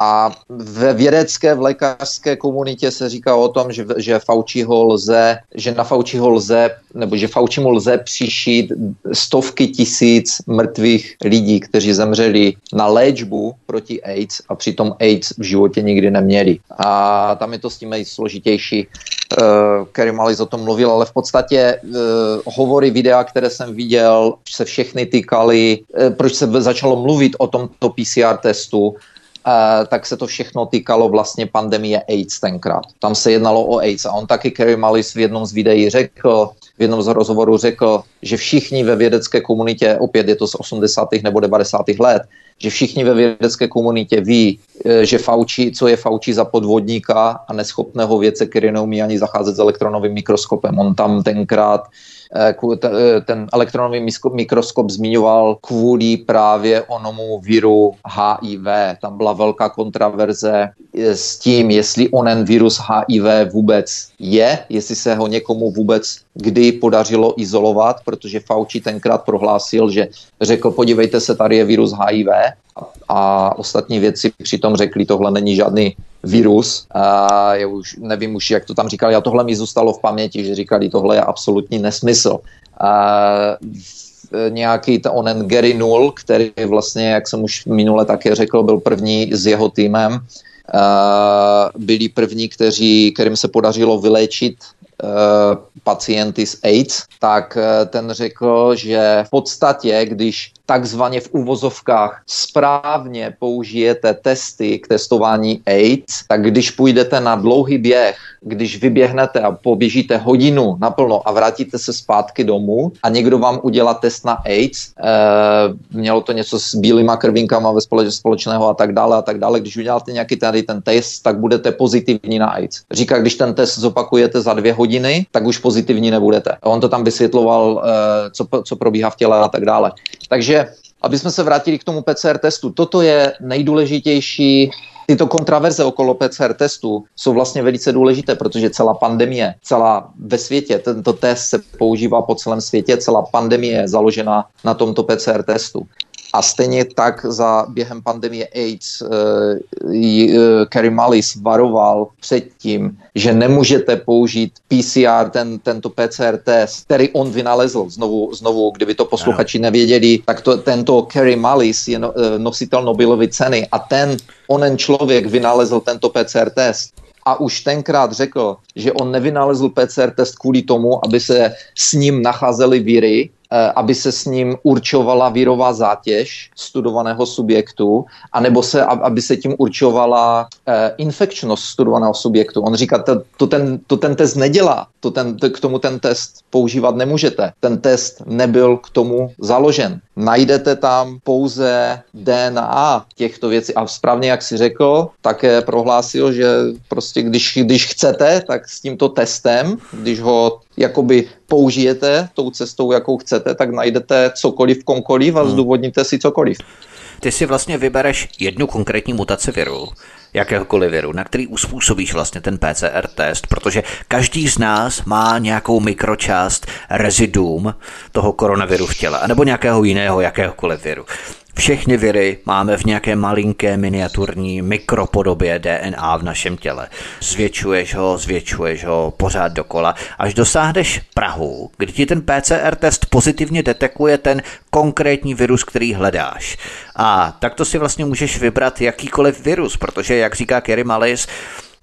a ve vědecké, v lékařské komunitě se říká o tom, že, že Fauciho lze, že na Fauciho lze, nebo že Faucimu lze přišít stovky tisíc mrtvých lidí, kteří zemřeli na léčbu proti AIDS a přitom AIDS v životě nikdy neměli. A tam je to s tím složitější. Uh, Kerry Mallis o tom mluvil, ale v podstatě uh, hovory, videa, které jsem viděl, se všechny týkaly, uh, proč se začalo mluvit o tomto PCR testu, tak se to všechno týkalo vlastně pandemie AIDS tenkrát. Tam se jednalo o AIDS a on taky Kerry Mallis v jednom z videí řekl, v jednom z rozhovorů řekl, že všichni ve vědecké komunitě, opět je to z 80. nebo 90. let, že všichni ve vědecké komunitě ví, e, že Fauci, co je Fauci za podvodníka a neschopného věce, který neumí ani zacházet s elektronovým mikroskopem. On tam tenkrát Eh, eh, ten elektronový mikroskop zmiňoval kvůli právě onomu viru HIV. Tam byla velká kontraverze eh, s tím, jestli onen virus HIV vůbec je, jestli se ho někomu vůbec kdy podařilo izolovat, protože Fauci tenkrát prohlásil, že řekl, podívejte se, tady je virus HIV a ostatní věci přitom řekli, tohle není žádný virus. A já už nevím už, jak to tam říkali, a tohle mi zůstalo v paměti, že říkali, tohle je absolutní nesmysl. A nějaký to onen Gary Null, který vlastně, jak jsem už minule také řekl, byl první s jeho týmem, byli první, kteří, kterým se podařilo vyléčit pacienty s AIDS, tak ten řekl, že v podstatě, když takzvaně v uvozovkách správně použijete testy k testování AIDS, tak když půjdete na dlouhý běh, když vyběhnete a poběžíte hodinu naplno a vrátíte se zpátky domů a někdo vám udělá test na AIDS, e, mělo to něco s bílýma krvinkama ve společného a tak dále a tak dále, když uděláte nějaký tady ten test, tak budete pozitivní na AIDS. Říká, když ten test zopakujete za dvě hodiny, tak už pozitivní nebudete. On to tam vysvětloval, e, co, co probíhá v těle a tak dále. Takže, aby jsme se vrátili k tomu PCR testu, toto je nejdůležitější Tyto kontraverze okolo PCR testu jsou vlastně velice důležité, protože celá pandemie, celá ve světě, tento test se používá po celém světě, celá pandemie je založena na tomto PCR testu. A stejně tak za během pandemie AIDS uh, uh, Kerry Mullis varoval před tím, že nemůžete použít PCR, ten, tento PCR test, který on vynalezl. Znovu, znovu kdyby to posluchači nevěděli, tak to, tento Kerry Mullis je no, uh, nositel Nobelovy ceny a ten onen člověk vynalezl tento PCR test a už tenkrát řekl, že on nevynalezl PCR test kvůli tomu, aby se s ním nacházely víry, Eh, aby se s ním určovala vírová zátěž studovaného subjektu, anebo se, aby se tím určovala eh, infekčnost studovaného subjektu. On říká, to, to, ten, to ten test nedělá, to ten, to, k tomu ten test používat nemůžete. Ten test nebyl k tomu založen. Najdete tam pouze DNA těchto věcí a správně, jak si řekl, také prohlásil, že prostě když, když chcete, tak s tímto testem, když ho jakoby použijete tou cestou, jakou chcete, tak najdete cokoliv, komkoliv a hmm. zdůvodníte si cokoliv. Ty si vlastně vybereš jednu konkrétní mutaci viru, jakéhokoliv viru, na který uspůsobíš vlastně ten PCR test, protože každý z nás má nějakou mikročást rezidum toho koronaviru v těle, anebo nějakého jiného jakéhokoliv viru. Všechny viry máme v nějaké malinké miniaturní mikropodobě DNA v našem těle. Zvětšuješ ho, zvětšuješ ho pořád dokola, až dosáhneš Prahu, kdy ti ten PCR test pozitivně detekuje ten konkrétní virus, který hledáš. A takto si vlastně můžeš vybrat jakýkoliv virus, protože, jak říká Kerry Mallis,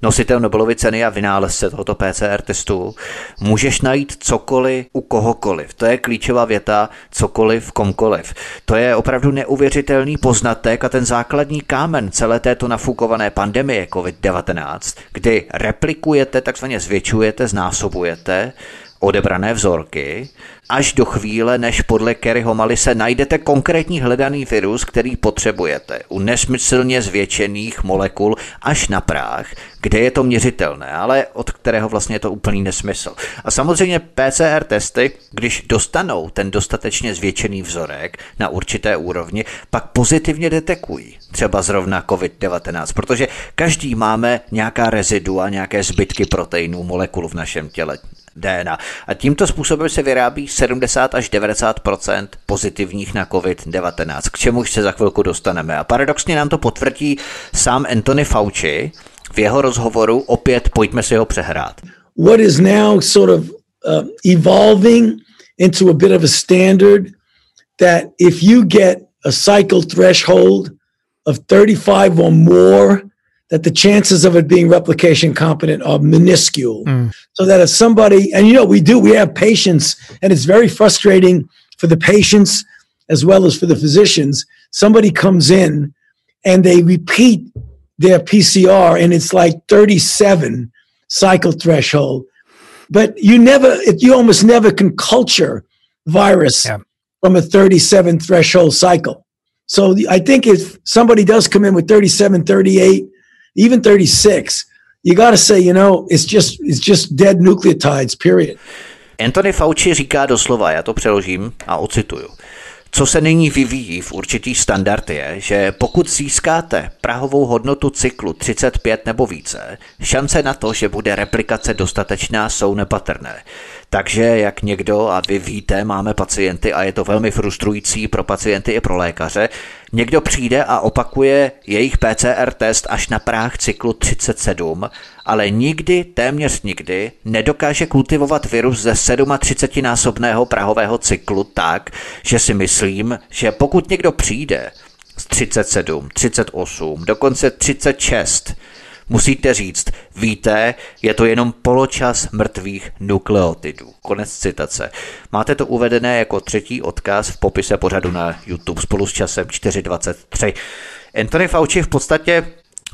nositel Nobelovy ceny a vynálezce tohoto PCR testu, můžeš najít cokoliv u kohokoliv. To je klíčová věta, cokoliv, komkoliv. To je opravdu neuvěřitelný poznatek a ten základní kámen celé této nafukované pandemie COVID-19, kdy replikujete, takzvaně zvětšujete, znásobujete odebrané vzorky, až do chvíle, než podle Kerryho Malise najdete konkrétní hledaný virus, který potřebujete u nesmyslně zvětšených molekul až na práh, kde je to měřitelné, ale od kterého vlastně je to úplný nesmysl. A samozřejmě PCR testy, když dostanou ten dostatečně zvětšený vzorek na určité úrovni, pak pozitivně detekují třeba zrovna COVID-19, protože každý máme nějaká rezidua, nějaké zbytky proteinů, molekul v našem těle. DNA. A tímto způsobem se vyrábí 70 až 90% pozitivních na COVID-19, k čemuž se za chvilku dostaneme. A paradoxně nám to potvrdí sám Anthony Fauci v jeho rozhovoru. Opět pojďme si ho přehrát. What is now sort of uh, evolving into a bit of a standard that if you get a cycle threshold of 35 or more that the chances of it being replication competent are minuscule. Mm. So that if somebody, and you know, we do, we have patients, and it's very frustrating for the patients as well as for the physicians. Somebody comes in and they repeat their PCR, and it's like 37 cycle threshold. But you never, you almost never can culture virus yeah. from a 37 threshold cycle. So I think if somebody does come in with 37, 38, even 36, you got to say, you know, it's just it's just dead nucleotides, period. Anthony Fauci říká doslova, já to přeložím a ocituju. Co se nyní vyvíjí v určitý standard je, že pokud získáte prahovou hodnotu cyklu 35 nebo více, šance na to, že bude replikace dostatečná, jsou nepatrné. Takže, jak někdo, a vy víte, máme pacienty a je to velmi frustrující pro pacienty i pro lékaře, někdo přijde a opakuje jejich PCR test až na práh cyklu 37, ale nikdy, téměř nikdy, nedokáže kultivovat virus ze 37-násobného prahového cyklu tak, že si myslím, že pokud někdo přijde z 37, 38, dokonce 36, Musíte říct, víte, je to jenom poločas mrtvých nukleotidů. Konec citace. Máte to uvedené jako třetí odkaz v popise pořadu na YouTube spolu s časem 423. Anthony Fauci v podstatě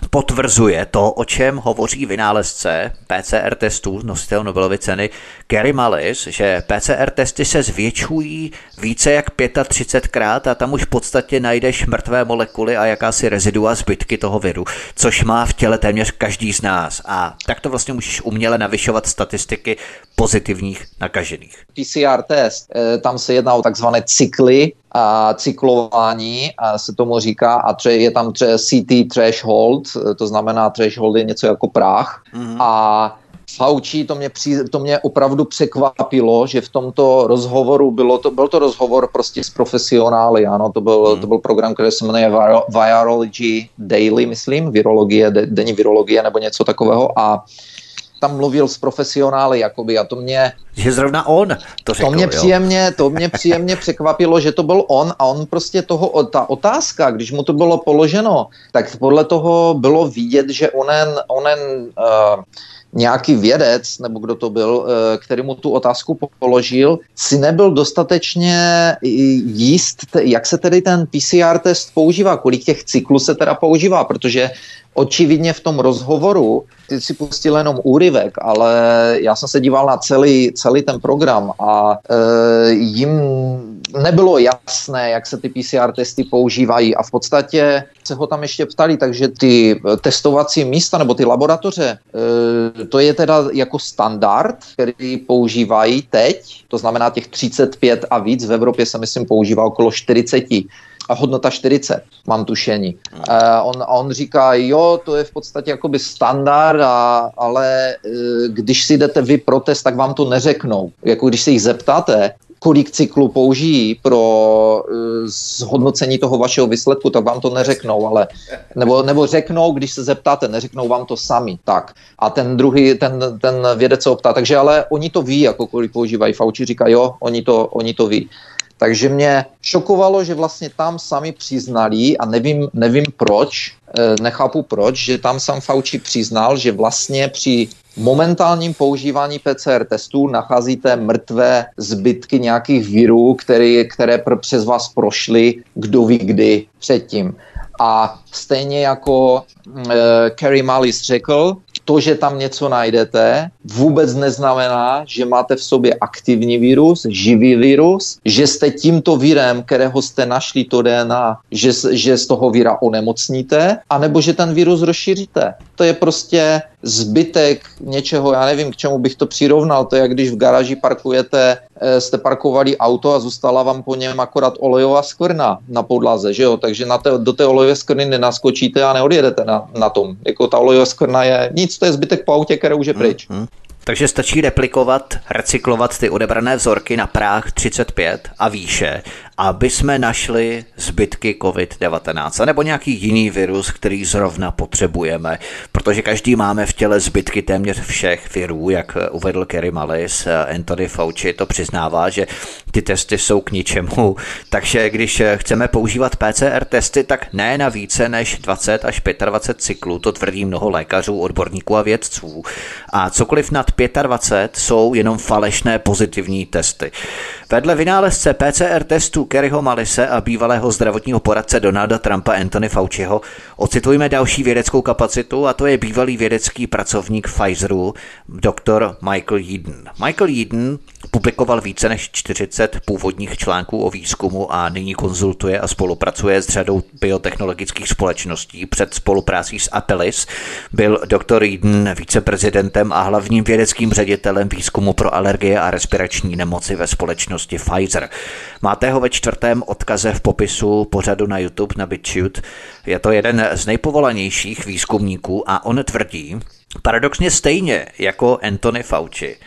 potvrzuje to, o čem hovoří vynálezce PCR testů, nositel Nobelovy ceny Gary Mullis, že PCR testy se zvětšují více jak 35krát a tam už v podstatě najdeš mrtvé molekuly a jakási rezidua zbytky toho viru, což má v těle téměř každý z nás. A tak to vlastně můžeš uměle navyšovat statistiky pozitivních nakažených. PCR test, eh, tam se jedná o takzvané cykly, a cyklování a se tomu říká a tře, je tam tře, CT threshold, to znamená threshold je něco jako práh mm-hmm. a Fauci, to mě, při, to mě opravdu překvapilo, že v tomto rozhovoru, bylo to, byl to rozhovor prostě s profesionály, ano, to byl, hmm. to byl program, který se jmenuje Virology Daily, myslím, virologie, denní virologie nebo něco takového a tam mluvil s profesionály, jakoby, a to mě... Že zrovna on to řekl, to mě, příjemně, to mě příjemně překvapilo, že to byl on a on prostě toho, ta otázka, když mu to bylo položeno, tak podle toho bylo vidět, že onen, onen uh, nějaký vědec, nebo kdo to byl, eh, který mu tu otázku položil, si nebyl dostatečně jíst, jak se tedy ten PCR test používá, kolik těch cyklů se teda používá, protože očividně v tom rozhovoru, ty si pustil jenom úryvek, ale já jsem se díval na celý, celý ten program a e, jim nebylo jasné, jak se ty PCR testy používají. A v podstatě se ho tam ještě ptali, takže ty testovací místa nebo ty laboratoře, e, to je teda jako standard, který používají teď, to znamená těch 35 a víc, v Evropě se myslím používá okolo 40 a hodnota 40, mám tušení. Uh, on, on říká, jo, to je v podstatě jakoby standard, a, ale uh, když si jdete vy pro test, tak vám to neřeknou. Jako když se jich zeptáte, kolik cyklů použijí pro uh, zhodnocení toho vašeho výsledku, tak vám to neřeknou, ale nebo, nebo řeknou, když se zeptáte, neřeknou vám to sami. Tak. A ten druhý, ten, ten vědec se optá, takže ale oni to ví, jako kolik používají. Fauci říká, jo, oni to, oni to ví. Takže mě šokovalo, že vlastně tam sami přiznali a nevím, nevím proč, eh, nechápu proč, že tam sam Fauci přiznal, že vlastně při momentálním používání PCR testů nacházíte mrtvé zbytky nějakých virů, které, které přes vás prošly kdo ví kdy předtím. A stejně jako uh, Kerry Mullis řekl, to, že tam něco najdete, vůbec neznamená, že máte v sobě aktivní virus, živý virus, že jste tímto virem, kterého jste našli to DNA, že, že z toho víra onemocníte, anebo že ten virus rozšíříte. To je prostě zbytek něčeho, já nevím, k čemu bych to přirovnal, to je jak když v garáži parkujete, eh, jste parkovali auto a zůstala vám po něm akorát olejová skvrna na podlaze, že jo, takže na te, do té olejové skvrny nenaskočíte a neodjedete na, na tom. Jako ta olejová skvrna je nic, to je zbytek po autě, který už je pryč. Mm-hmm. Takže stačí replikovat, recyklovat ty odebrané vzorky na práh 35 a výše, aby jsme našli zbytky COVID-19 nebo nějaký jiný virus, který zrovna potřebujeme, protože každý máme v těle zbytky téměř všech virů, jak uvedl Kerry Mullis, Anthony Fauci to přiznává, že ty testy jsou k ničemu, takže když chceme používat PCR testy, tak ne na více než 20 až 25 cyklů, to tvrdí mnoho lékařů, odborníků a vědců. A cokoliv nad 25 jsou jenom falešné pozitivní testy. Vedle vynálezce PCR testů Kerryho Malise a bývalého zdravotního poradce Donalda Trumpa Anthony Fauciho ocitujme další vědeckou kapacitu a to je bývalý vědecký pracovník Pfizeru, doktor Michael Yeadon. Michael Yeadon publikoval více než 40 původních článků o výzkumu a nyní konzultuje a spolupracuje s řadou biotechnologických společností. Před spoluprácí s Apellis byl doktor Eden viceprezidentem a hlavním vědeckým ředitelem výzkumu pro alergie a respirační nemoci ve společnosti Pfizer. Máte ho ve čtvrtém odkaze v popisu pořadu na YouTube na BitChute. Je to jeden z nejpovolanějších výzkumníků a on tvrdí, paradoxně stejně jako Anthony Fauci,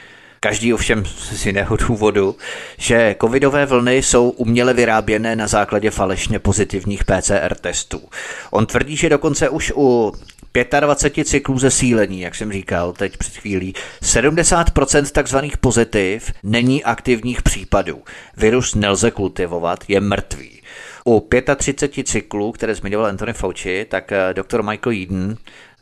Každý ovšem z jiného důvodu, že covidové vlny jsou uměle vyráběné na základě falešně pozitivních PCR testů. On tvrdí, že dokonce už u 25 cyklů zesílení, jak jsem říkal teď před chvílí, 70% takzvaných pozitiv není aktivních případů. Virus nelze kultivovat, je mrtvý. U 35 cyklů, které zmiňoval Anthony Fauci, tak eh, doktor Michael Eden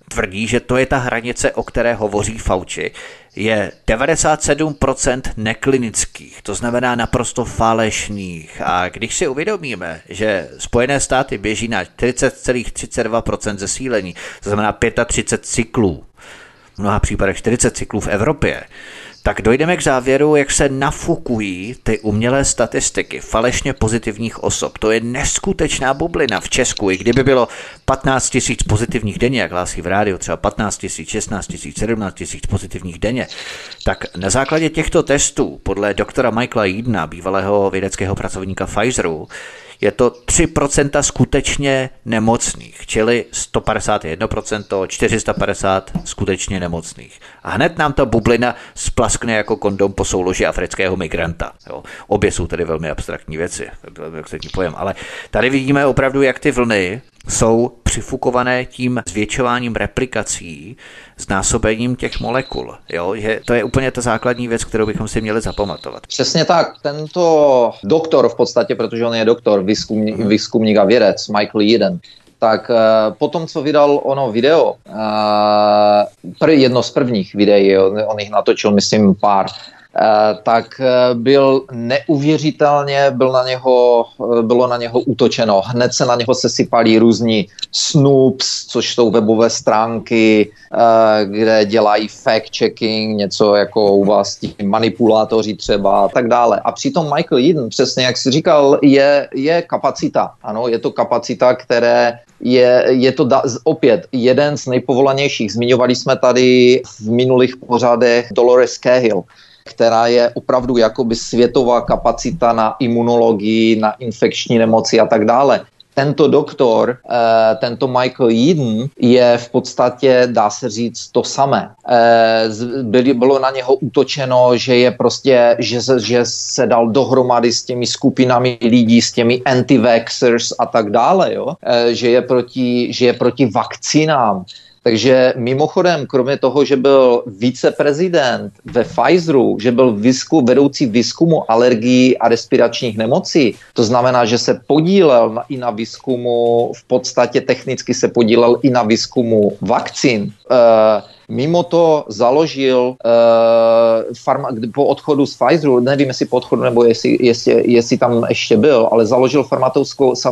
tvrdí, že to je ta hranice, o které hovoří Fauci, je 97% neklinických, to znamená naprosto falešných. A když si uvědomíme, že Spojené státy běží na 40,32% zesílení, to znamená 35 cyklů, v mnoha případech 40 cyklů v Evropě, tak dojdeme k závěru, jak se nafukují ty umělé statistiky falešně pozitivních osob. To je neskutečná bublina v Česku. I kdyby bylo 15 tisíc pozitivních denně, jak hlásí v rádiu, třeba 15 tisíc, 16 tisíc, 17 tisíc pozitivních denně, tak na základě těchto testů, podle doktora Michaela Edna, bývalého vědeckého pracovníka Pfizeru, je to 3% skutečně nemocných, čili 151%, 450 skutečně nemocných. A hned nám ta bublina splaskne jako kondom po souloži afrického migranta. Jo. Obě jsou tedy velmi abstraktní věci, velmi abstraktní pojem, ale tady vidíme opravdu, jak ty vlny jsou přifukované tím zvětšováním replikací, znásobením těch molekul. Jo? Že to je úplně ta základní věc, kterou bychom si měli zapamatovat. Přesně tak. Tento doktor v podstatě, protože on je doktor, výzkumník, hmm. výzkumník a vědec, Michael Eden, tak uh, potom, co vydal ono video, uh, jedno z prvních videí, on jich natočil, myslím, pár, Eh, tak eh, byl neuvěřitelně, byl na něho, eh, bylo na něho útočeno. Hned se na něho sesypali různí snoops, což jsou webové stránky, kde dělají fact-checking, něco jako u vás tí manipulátoři třeba a tak dále. A přitom Michael Eden, přesně jak jsi říkal, je, je kapacita. Ano, je to kapacita, které je, je to da, opět jeden z nejpovolanějších. Zmiňovali jsme tady v minulých pořadech Dolores Cahill která je opravdu jakoby světová kapacita na imunologii, na infekční nemoci a tak dále tento doktor, eh, tento Michael Eden je v podstatě, dá se říct, to samé. Eh, bylo na něho útočeno, že je prostě, že se, že se dal dohromady s těmi skupinami lidí, s těmi anti-vaxxers a tak dále, jo? Eh, že, je proti, že je proti vakcínám takže mimochodem, kromě toho, že byl viceprezident ve Pfizeru, že byl výzkum, vedoucí výzkumu alergií a respiračních nemocí, to znamená, že se podílel i na výzkumu, v podstatě technicky se podílel i na výzkumu vakcín. Uh, Mimo to založil uh, farma, po odchodu z Pfizeru, nevím jestli po odchodu nebo jestli, jestli, jestli tam ještě byl, ale založil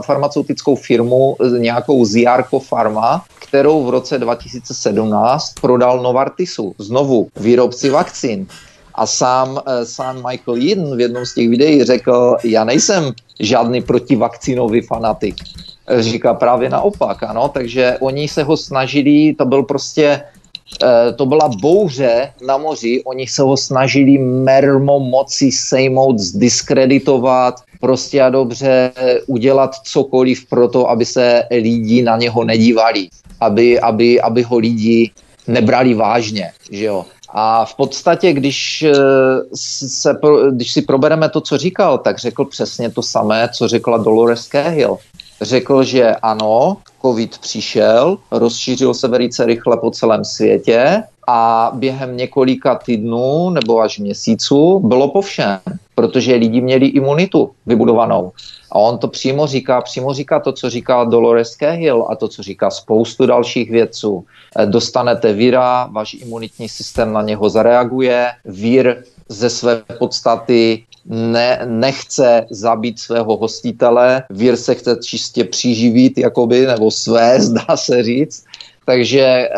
farmaceutickou firmu nějakou Ziarko Pharma, kterou v roce 2017 prodal Novartisu, znovu výrobci vakcín. A sám, eh, sám Michael Eden v jednom z těch videí řekl, já nejsem žádný protivakcinový fanatik. Říká právě naopak, ano, takže oni se ho snažili, to byl prostě Eh, to byla bouře na moři, oni se ho snažili mermo moci sejmout, zdiskreditovat, prostě a dobře udělat cokoliv pro to, aby se lidi na něho nedívali, aby, aby, aby ho lidi nebrali vážně, že jo. A v podstatě, když, eh, se, když si probereme to, co říkal, tak řekl přesně to samé, co řekla Dolores Cahill řekl, že ano, covid přišel, rozšířil se velice rychle po celém světě a během několika týdnů nebo až měsíců bylo po všem, protože lidi měli imunitu vybudovanou. A on to přímo říká, přímo říká to, co říká Dolores Cahill a to, co říká spoustu dalších vědců. Eh, dostanete víra, váš imunitní systém na něho zareaguje, vír ze své podstaty ne, nechce zabít svého hostitele, vír se chce čistě přiživit, jakoby, nebo své, zdá se říct. Takže e,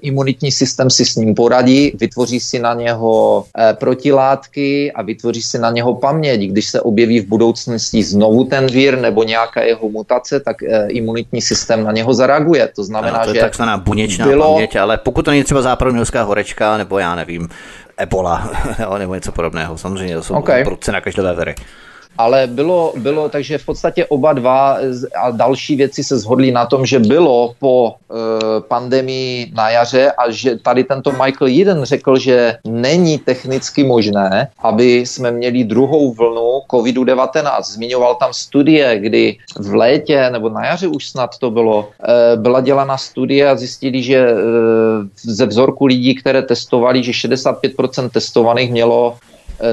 imunitní systém si s ním poradí, vytvoří si na něho e, protilátky a vytvoří si na něho paměť. Když se objeví v budoucnosti znovu ten vír nebo nějaká jeho mutace, tak e, imunitní systém na něho zareaguje. To znamená, ano, to je že takzvaná buněčná bylo... paměť, ale pokud to není třeba západomělská horečka, nebo já nevím, ebola nebo něco podobného. Samozřejmě to jsou okay. prudce nakažlivé viry. Ale bylo, bylo, takže v podstatě oba dva a další věci se shodly na tom, že bylo po e, pandemii na jaře a že tady tento Michael Eden řekl, že není technicky možné, aby jsme měli druhou vlnu COVID-19. Zmiňoval tam studie, kdy v létě nebo na jaře už snad to bylo, e, byla dělána studie a zjistili, že e, ze vzorku lidí, které testovali, že 65% testovaných mělo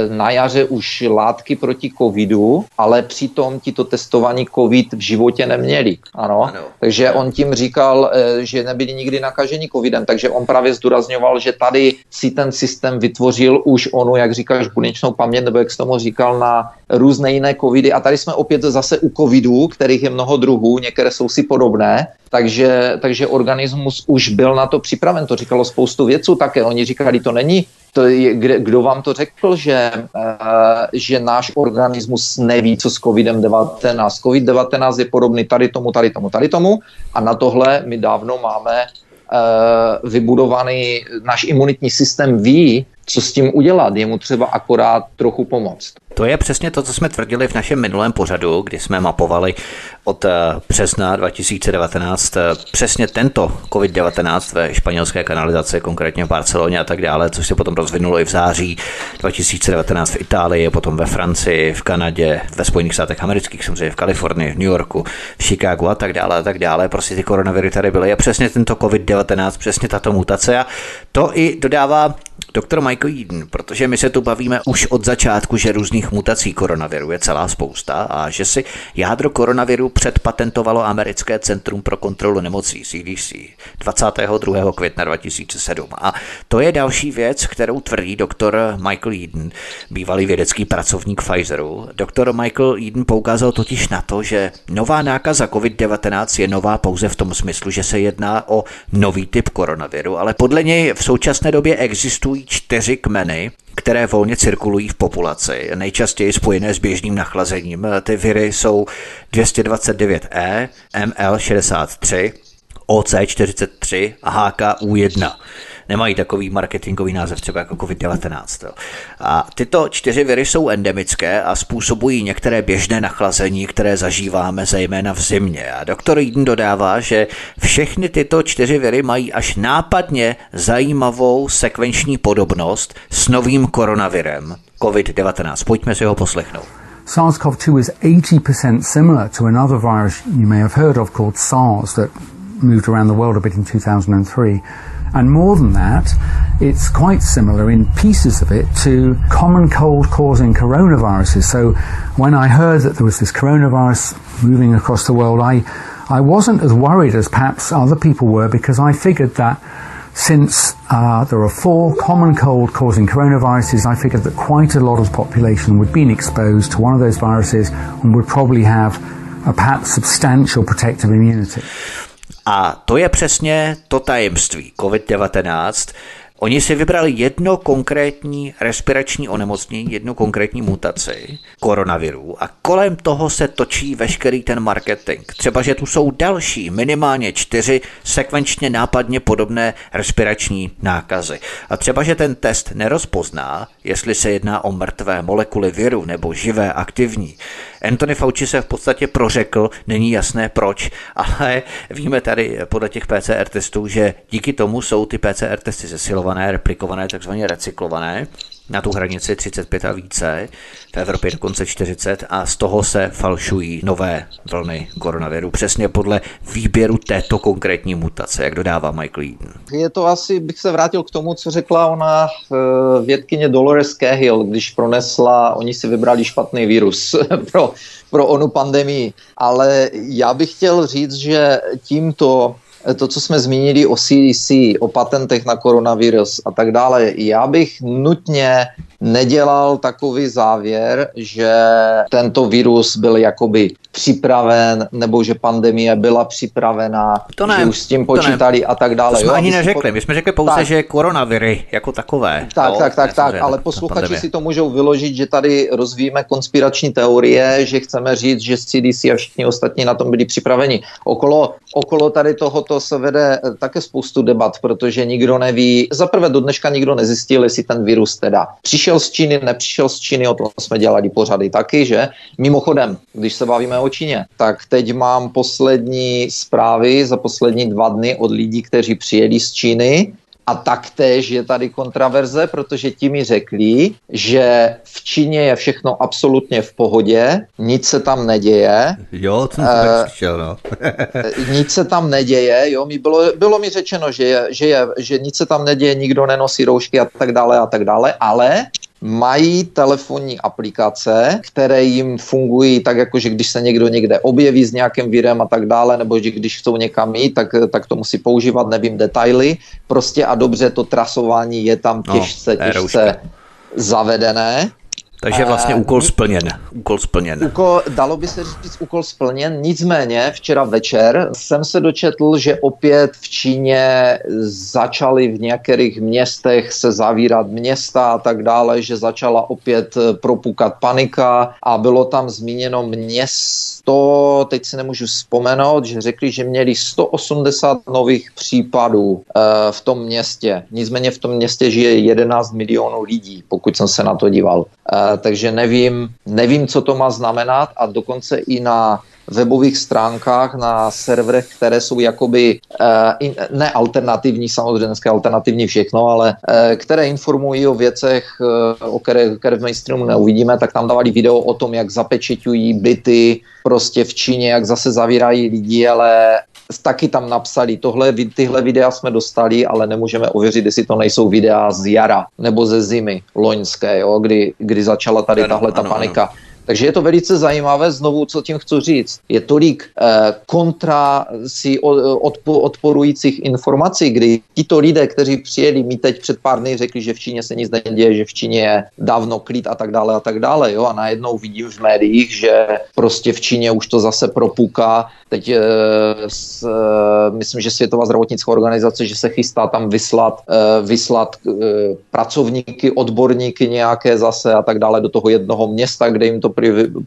na jaře už látky proti covidu, ale přitom ti to testovaní covid v životě neměli. Ano. ano. Takže on tím říkal, eh, že nebyli nikdy nakaženi covidem, takže on právě zdůrazňoval, že tady si ten systém vytvořil už onu, jak říkáš, buněčnou paměť, nebo jak jsi tomu říkal, na různé jiné covidy. A tady jsme opět zase u covidů, kterých je mnoho druhů, některé jsou si podobné, takže, takže organismus už byl na to připraven. To říkalo spoustu věců také. Oni říkali, to není to je, kde, kdo vám to řekl, že, uh, že náš organismus neví, co s COVID-19. COVID-19 je podobný tady tomu, tady tomu, tady tomu a na tohle my dávno máme uh, vybudovaný, náš imunitní systém ví, co s tím udělat. Je mu třeba akorát trochu pomoct. To je přesně to, co jsme tvrdili v našem minulém pořadu, kdy jsme mapovali od eh, března 2019 eh, přesně tento COVID-19 ve španělské kanalizaci, konkrétně v Barceloně a tak dále, což se potom rozvinulo i v září 2019 v Itálii, potom ve Francii, v Kanadě, ve Spojených státech amerických, samozřejmě v Kalifornii, v New Yorku, v Chicagu a tak dále a tak dále. Prostě ty koronaviry tady byly a přesně tento COVID-19, přesně tato mutace a to i dodává Doktor Michael Eden, protože my se tu bavíme už od začátku, že různých mutací koronaviru je celá spousta a že si jádro koronaviru předpatentovalo americké Centrum pro kontrolu nemocí CDC 22. května 2007. A to je další věc, kterou tvrdí doktor Michael Eden, bývalý vědecký pracovník Pfizeru. Doktor Michael Eden poukázal totiž na to, že nová nákaza COVID-19 je nová pouze v tom smyslu, že se jedná o nový typ koronaviru, ale podle něj v současné době existují čtyři kmeny, které volně cirkulují v populaci, nejčastěji spojené s běžným nachlazením. Ty viry jsou 229E, ML63, OC43 a HKU1 nemají takový marketingový název třeba jako COVID-19. A tyto čtyři viry jsou endemické a způsobují některé běžné nachlazení, které zažíváme zejména v zimě. A doktor Eden dodává, že všechny tyto čtyři viry mají až nápadně zajímavou sekvenční podobnost s novým koronavirem COVID-19. Pojďme si ho poslechnout. SARS-CoV-2 is 80% similar to another virus you may have heard of called SARS that moved around the world a bit in 2003. And more than that, it's quite similar in pieces of it to common cold causing coronaviruses. So when I heard that there was this coronavirus moving across the world, I, I wasn't as worried as perhaps other people were because I figured that since uh, there are four common cold causing coronaviruses, I figured that quite a lot of the population would be exposed to one of those viruses and would probably have a perhaps substantial protective immunity. A to je přesně to tajemství COVID-19. Oni si vybrali jedno konkrétní respirační onemocnění, jednu konkrétní mutaci koronaviru a kolem toho se točí veškerý ten marketing. Třeba, že tu jsou další, minimálně čtyři sekvenčně nápadně podobné respirační nákazy. A třeba, že ten test nerozpozná, jestli se jedná o mrtvé molekuly viru nebo živé aktivní, Anthony Fauci se v podstatě prořekl, není jasné proč, ale víme tady podle těch PCR testů, že díky tomu jsou ty PCR testy zesilované, replikované, takzvaně recyklované na tu hranici 35 a více, v Evropě dokonce 40 a z toho se falšují nové vlny koronaviru přesně podle výběru této konkrétní mutace, jak dodává Michael Eden. Je to asi, bych se vrátil k tomu, co řekla ona uh, vědkyně Dolores Cahill, když pronesla, oni si vybrali špatný virus pro, pro onu pandemii, ale já bych chtěl říct, že tímto to, co jsme zmínili o CDC, o patentech na koronavirus a tak dále, já bych nutně nedělal takový závěr, že tento virus byl jakoby připraven, nebo že pandemie byla připravená, to ne, že už s tím počítali a tak dále. To jsme jo, ani neřekli, po... my jsme řekli pouze, tak. že koronaviry jako takové. Tak, jo, tak, tak, tak, ale posluchači si to můžou vyložit, že tady rozvíjíme konspirační teorie, že chceme říct, že CDC a všichni ostatní na tom byli připraveni. Okolo, okolo tady tohoto se vede také spoustu debat, protože nikdo neví, zaprvé do dneška nikdo nezjistil, jestli ten virus teda přišel přišel z Číny, nepřišel z Číny, o tom jsme dělali pořady taky, že? Mimochodem, když se bavíme o Číně, tak teď mám poslední zprávy za poslední dva dny od lidí, kteří přijeli z Číny a taktéž je tady kontraverze, protože ti mi řekli, že v Číně je všechno absolutně v pohodě, nic se tam neděje. Jo, to jsem tak slyšel, no. nic se tam neděje, jo, mi bylo, bylo mi řečeno, že, je, že, je, že nic se tam neděje, nikdo nenosí roušky a tak dále a tak dále, ale mají telefonní aplikace, které jim fungují tak, jako že když se někdo někde objeví s nějakým virem a tak dále, nebo že když chcou někam jít, tak, tak to musí používat, nevím detaily. Prostě a dobře to trasování je tam těžce, no, těžce zavedené. Takže vlastně úkol splněn. Úkol splněn. Úkol, dalo by se říct úkol splněn, nicméně včera večer jsem se dočetl, že opět v Číně začaly v některých městech se zavírat města a tak dále, že začala opět propukat panika a bylo tam zmíněno město, teď si nemůžu vzpomenout, že řekli, že měli 180 nových případů uh, v tom městě. Nicméně v tom městě žije 11 milionů lidí, pokud jsem se na to díval. Uh, takže nevím, nevím, co to má znamenat a dokonce i na webových stránkách na serverech, které jsou jakoby uh, ne alternativní, samozřejmě dneska alternativní všechno, ale uh, které informují o věcech, uh, o které, které v mainstreamu neuvidíme, tak tam dávali video o tom, jak zapečeťují byty prostě v Číně, jak zase zavírají lidi, ale taky tam napsali, tohle, tyhle videa jsme dostali, ale nemůžeme ověřit, jestli to nejsou videa z jara nebo ze zimy loňské, jo, kdy, kdy začala tady tahle ta panika. Ano. Takže je to velice zajímavé, znovu, co tím chci říct. Je tolik eh, kontra si odpo, odporujících informací, kdy tito lidé, kteří přijeli, mi teď před pár dny řekli, že v Číně se nic neděje, že v Číně je dávno klid a tak dále a tak dále. Jo? A najednou vidím v médiích, že prostě v Číně už to zase propuká. Teď eh, s, eh, myslím, že Světová zdravotnická organizace, že se chystá tam vyslat, eh, vyslat eh, pracovníky, odborníky nějaké zase a tak dále do toho jednoho města, kde jim to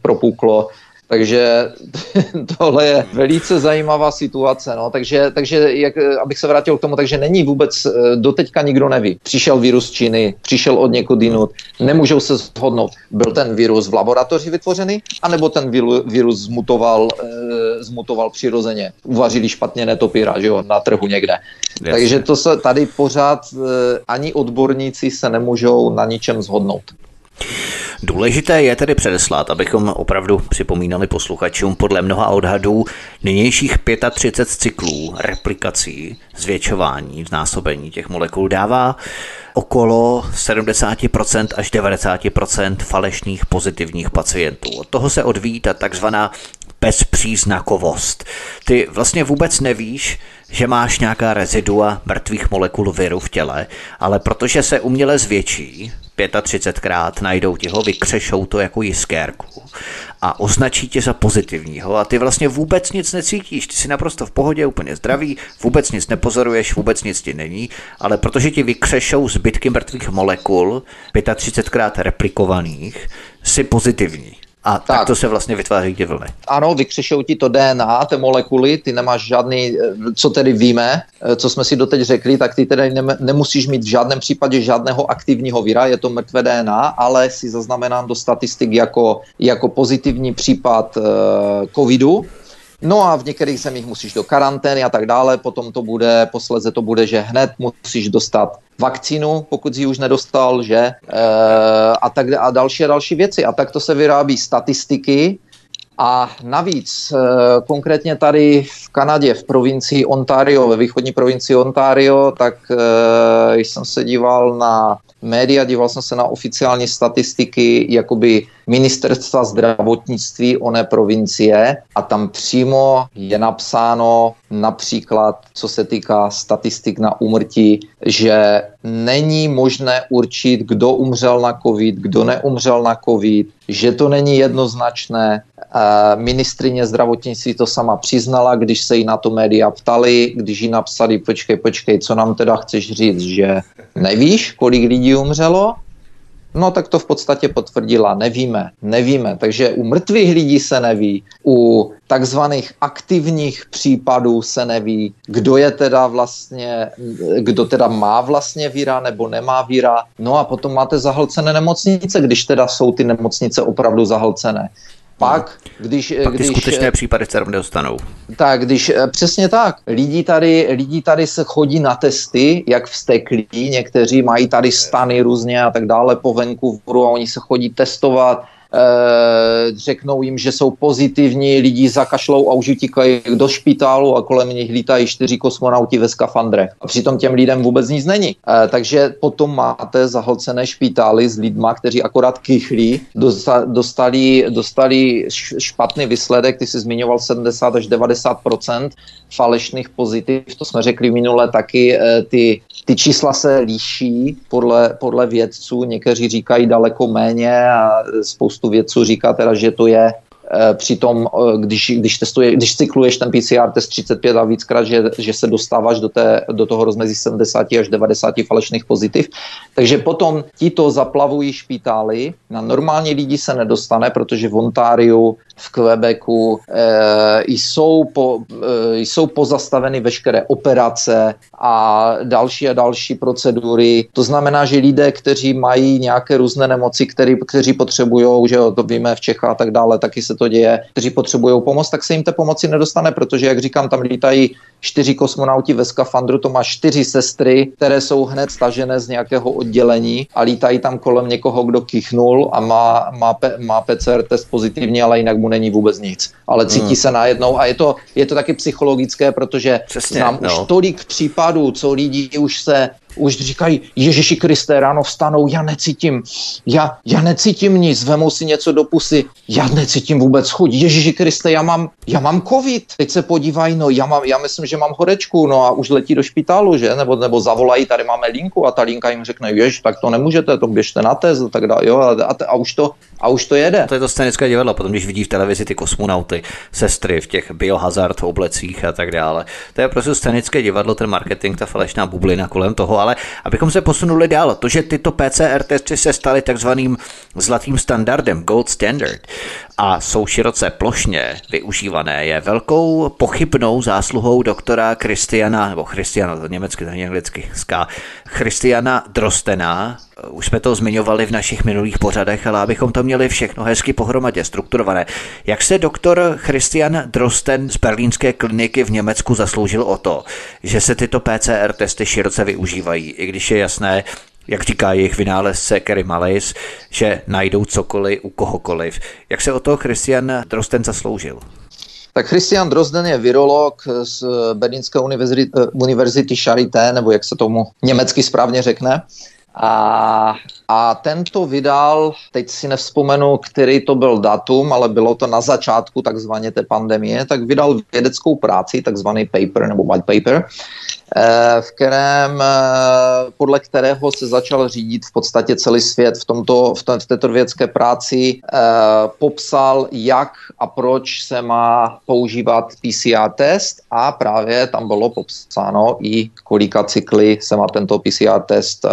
propuklo. Takže tohle je velice zajímavá situace. No. Takže, takže jak, abych se vrátil k tomu, takže není vůbec, eh, doteďka nikdo neví. Přišel virus z Číny, přišel od někud jinut, nemůžou se shodnout, byl ten virus v laboratoři vytvořený, anebo ten virus zmutoval, e, zmutoval přirozeně. Uvařili špatně netopíra, že jo, na trhu někde. Jasně. Takže to se tady pořád e, ani odborníci se nemůžou na ničem zhodnout. Důležité je tedy předeslat, abychom opravdu připomínali posluchačům podle mnoha odhadů nynějších 35 cyklů replikací, zvětšování, znásobení těch molekul dává okolo 70% až 90% falešných pozitivních pacientů. Od toho se odvíjí ta takzvaná bezpříznakovost. Ty vlastně vůbec nevíš, že máš nějaká rezidua mrtvých molekul viru v těle, ale protože se uměle zvětší, 35krát najdou ti ho, vykřešou to jako jiskérku a označí tě za pozitivního a ty vlastně vůbec nic necítíš, ty jsi naprosto v pohodě, úplně zdravý, vůbec nic nepozoruješ, vůbec nic ti není, ale protože ti vykřešou zbytky mrtvých molekul, 35krát replikovaných, jsi pozitivní. A tak. tak to se vlastně vytváří ty vlny. Ano, vykřešou ti to DNA, ty molekuly, ty nemáš žádný, eh, co tedy víme, eh, co jsme si doteď řekli, tak ty tedy ne, nemusíš mít v žádném případě žádného aktivního vira, je to mrtvé DNA, ale si zaznamenám do statistik jako, jako pozitivní případ uh, covidu, No a v některých zemích musíš do karantény a tak dále, potom to bude, posledze to bude, že hned musíš dostat vakcínu, pokud ji už nedostal, že e, a tak a další a další věci. A tak to se vyrábí statistiky a navíc, e, konkrétně tady v Kanadě, v provincii Ontario, ve východní provincii Ontario, tak e, jsem se díval na média, díval jsem se na oficiální statistiky jakoby ministerstva zdravotnictví oné provincie a tam přímo je napsáno například, co se týká statistik na úmrtí, že není možné určit, kdo umřel na covid, kdo neumřel na covid, že to není jednoznačné. Ministrině zdravotnictví to sama přiznala, když se jí na to média ptali, když jí napsali, počkej, počkej, co nám teda chceš říct, že nevíš, kolik lidí umřelo? No tak to v podstatě potvrdila. Nevíme, nevíme. Takže u mrtvých lidí se neví, u takzvaných aktivních případů se neví, kdo je teda vlastně, kdo teda má vlastně víra nebo nemá víra. No a potom máte zahlcené nemocnice, když teda jsou ty nemocnice opravdu zahlcené. Pak, když... Pak když, skutečné případy se dostanou. Tak, když eh, přesně tak. Lidi tady, lidi tady se chodí na testy, jak vsteklí, někteří mají tady stany různě a tak dále po Vancouveru a oni se chodí testovat Eh, řeknou jim, že jsou pozitivní, lidi zakašlou a už utíkají do špitálu a kolem nich lítají čtyři kosmonauti ve skafandrech. A přitom těm lidem vůbec nic není. Eh, takže potom máte zahlcené špitály s lidma, kteří akorát kychlí, dostali, dostali špatný výsledek, ty jsi zmiňoval 70 až 90% falešných pozitiv, to jsme řekli minule taky, eh, ty, ty čísla se líší podle, podle vědců, někteří říkají daleko méně a spoustu vědců říká teda, že to je Eh, přitom, eh, když, když, testuje, když cykluješ ten PCR test 35 a víckrát, že, že se dostáváš do, té, do toho rozmezí 70 až 90 falešných pozitiv. Takže potom ti to zaplavují špitály. Na normální lidi se nedostane, protože v Ontáriu, v Quebecu e, jsou, po, e, jsou pozastaveny veškeré operace a další a další procedury. To znamená, že lidé, kteří mají nějaké různé nemoci, který, kteří potřebují, že jo, to víme v Čechách a tak dále, taky se to děje, kteří potřebují pomoc, tak se jim té pomoci nedostane, protože, jak říkám, tam lítají čtyři kosmonauti ve skafandru, to má čtyři sestry, které jsou hned stažené z nějakého oddělení a lítají tam kolem někoho, kdo kichnul a má, má, má PCR test pozitivní, ale jinak mu není vůbec nic. Ale cítí hmm. se najednou a je to, je to taky psychologické, protože Přesně, znám no. už tolik případů, co lidi už se už říkají, Ježíši Kriste, ráno vstanou, já necítím, já, já necítím nic, vemou si něco do pusy, já necítím vůbec chuť, Ježíši Kriste, já mám, já mám covid, teď se podívají, no já, mám, já myslím, že mám horečku, no a už letí do špitálu, že, nebo, nebo zavolají, tady máme linku a ta linka jim řekne, jež, tak to nemůžete, to běžte na test a tak dále, jo, a, a, a, už to, a už to jede. To je to scénické divadlo, potom když vidí v televizi ty kosmonauty, sestry v těch biohazard oblecích a tak dále. To je prostě scénické divadlo, ten marketing, ta falešná bublina kolem toho, ale abychom se posunuli dál, to, že tyto PCR testy se staly takzvaným zlatým standardem, gold standard, a jsou široce plošně využívané, je velkou pochybnou zásluhou doktora Christiana, nebo Christiana, to německy, to anglicky, ská, Christiana Drostena, už jsme to zmiňovali v našich minulých pořadech, ale abychom to měli všechno hezky pohromadě strukturované. Jak se doktor Christian Drosten z berlínské kliniky v Německu zasloužil o to, že se tyto PCR testy široce využívají, i když je jasné, jak říká jejich vynálezce Kerry Mallis, že najdou cokoliv u kohokoliv. Jak se o to Christian Drosten zasloužil? Tak Christian Drozden je virolog z Berlínské univerzity, univerzity Charité, nebo jak se tomu německy správně řekne. A, a tento vydal, teď si nevzpomenu, který to byl datum, ale bylo to na začátku takzvaně té pandemie, tak vydal vědeckou práci, takzvaný paper nebo white paper, Eh, v kterém, eh, podle kterého se začal řídit v podstatě celý svět v, tomto, v, v této vědecké práci, eh, popsal, jak a proč se má používat PCR test a právě tam bylo popsáno i kolika cykly se má tento PCR test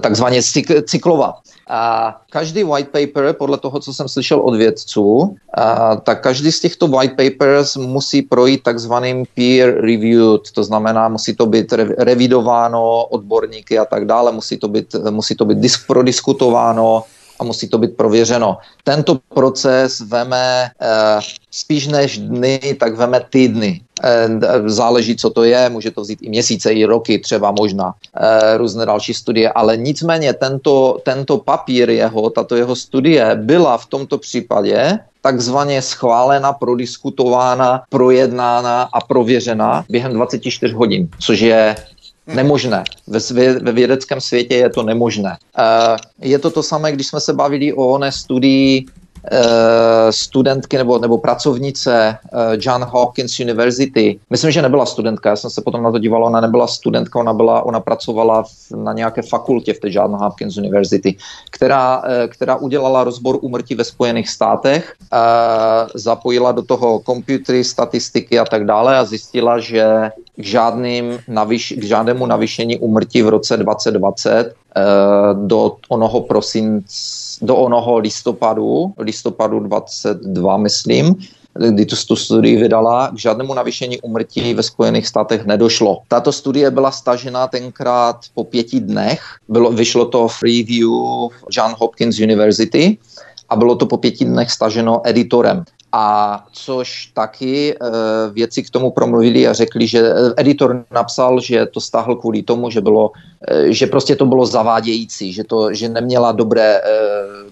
takzvaně cyklovat. A každý white paper, podle toho, co jsem slyšel od vědců, a, tak každý z těchto white papers musí projít takzvaným peer reviewed, to znamená, musí to být revidováno odborníky a tak dále, musí to být, musí to být disk prodiskutováno a musí to být prověřeno. Tento proces veme eh, spíš než dny, tak veme týdny. Eh, záleží, co to je, může to vzít i měsíce, i roky, třeba možná eh, různé další studie, ale nicméně tento, tento papír jeho, tato jeho studie byla v tomto případě takzvaně schválena, prodiskutována, projednána a prověřena během 24 hodin, což je nemožné. Ve, svě, ve vědeckém světě je to nemožné. Uh, je to to samé, když jsme se bavili o oné studii studentky nebo, nebo pracovnice John Hopkins University, myslím, že nebyla studentka, já jsem se potom na to díval, ona nebyla studentka, ona, byla, ona pracovala na nějaké fakultě v té John Hopkins University, která, která udělala rozbor úmrtí ve Spojených státech, zapojila do toho komputery, statistiky a tak dále a zjistila, že k, žádným navyš, k žádnému navýšení úmrtí v roce 2020 eh, do onoho prosinc, do onoho listopadu, listopadu 22, myslím, kdy tu, tu studii vydala, k žádnému navýšení umrtí ve Spojených státech nedošlo. Tato studie byla stažena tenkrát po pěti dnech. Bylo, vyšlo to v review John Hopkins University a bylo to po pěti dnech staženo editorem a což taky e, věci k tomu promluvili a řekli, že eh, editor napsal, že to stáhl kvůli tomu, že bylo, e, že prostě to bylo zavádějící, že to, že neměla dobré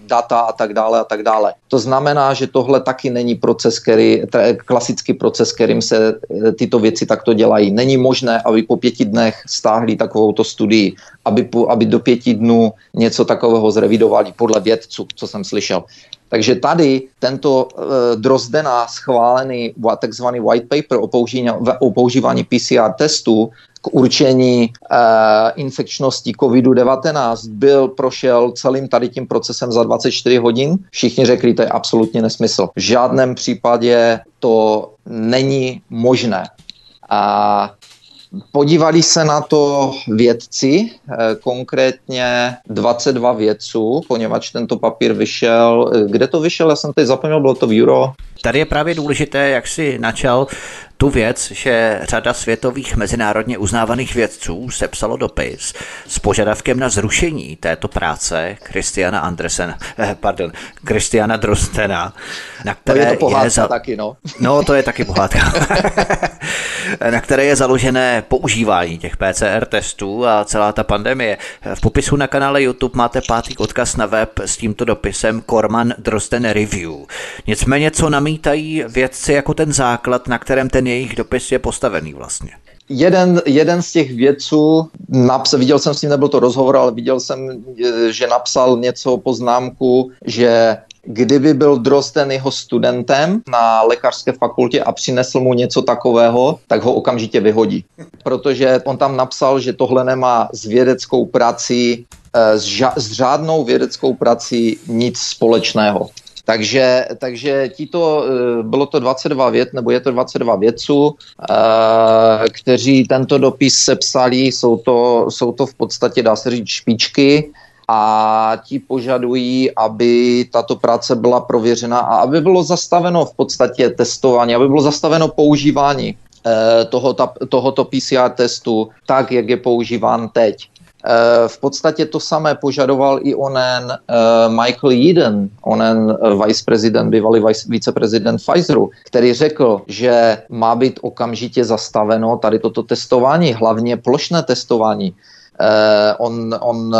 data a tak dále a tak dále. To znamená, že tohle taky není proces, který, klasický proces, kterým se tyto věci takto dělají. Není možné, aby po pěti dnech stáhli takovouto studii, aby, po, aby do pěti dnů něco takového zrevidovali podle vědců, co jsem slyšel. Takže tady tento uh, Drozdena schválený takzvaný white paper o používání, o používání PCR testů k určení uh, infekčnosti COVID-19 byl, prošel celým tady tím procesem za 24 hodin. Všichni řekli, to je absolutně nesmysl. V žádném případě to není možné. A Podívali se na to vědci, eh, konkrétně 22 vědců, poněvadž tento papír vyšel, eh, kde to vyšel, já jsem teď zapomněl, bylo to v Euro. Tady je právě důležité, jak si načal tu věc, že řada světových mezinárodně uznávaných vědců sepsalo dopis s požadavkem na zrušení této práce Kristiana Andresen, eh, pardon, Kristiana Drostena, na které to je to pohádka je za... taky, no. No, to je taky pohádka. na které je založené používání těch PCR testů a celá ta pandemie. V popisu na kanále YouTube máte pátý odkaz na web s tímto dopisem Korman Drosten Review. Nicméně, co namítají vědci jako ten základ, na kterém ten jejich dopis je postavený vlastně? Jeden, jeden z těch vědců, napsal, viděl jsem s ním, nebyl to rozhovor, ale viděl jsem, že napsal něco poznámku, že kdyby byl Drosten jeho studentem na lékařské fakultě a přinesl mu něco takového, tak ho okamžitě vyhodí. Protože on tam napsal, že tohle nemá s vědeckou prací, eh, s, ža- s řádnou vědeckou prací nic společného. Takže, takže tito, eh, bylo to 22 věd, nebo je to 22 vědců, eh, kteří tento dopis sepsali, jsou to, jsou to v podstatě, dá se říct, špičky, a ti požadují, aby tato práce byla prověřena a aby bylo zastaveno v podstatě testování, aby bylo zastaveno používání eh, tohoto, tohoto PCR testu tak, jak je používán teď. Eh, v podstatě to samé požadoval i onen uh, Michael Eden, onen uh, viceprezident, bývalý vice, viceprezident Pfizeru, který řekl, že má být okamžitě zastaveno tady toto testování, hlavně plošné testování. On, on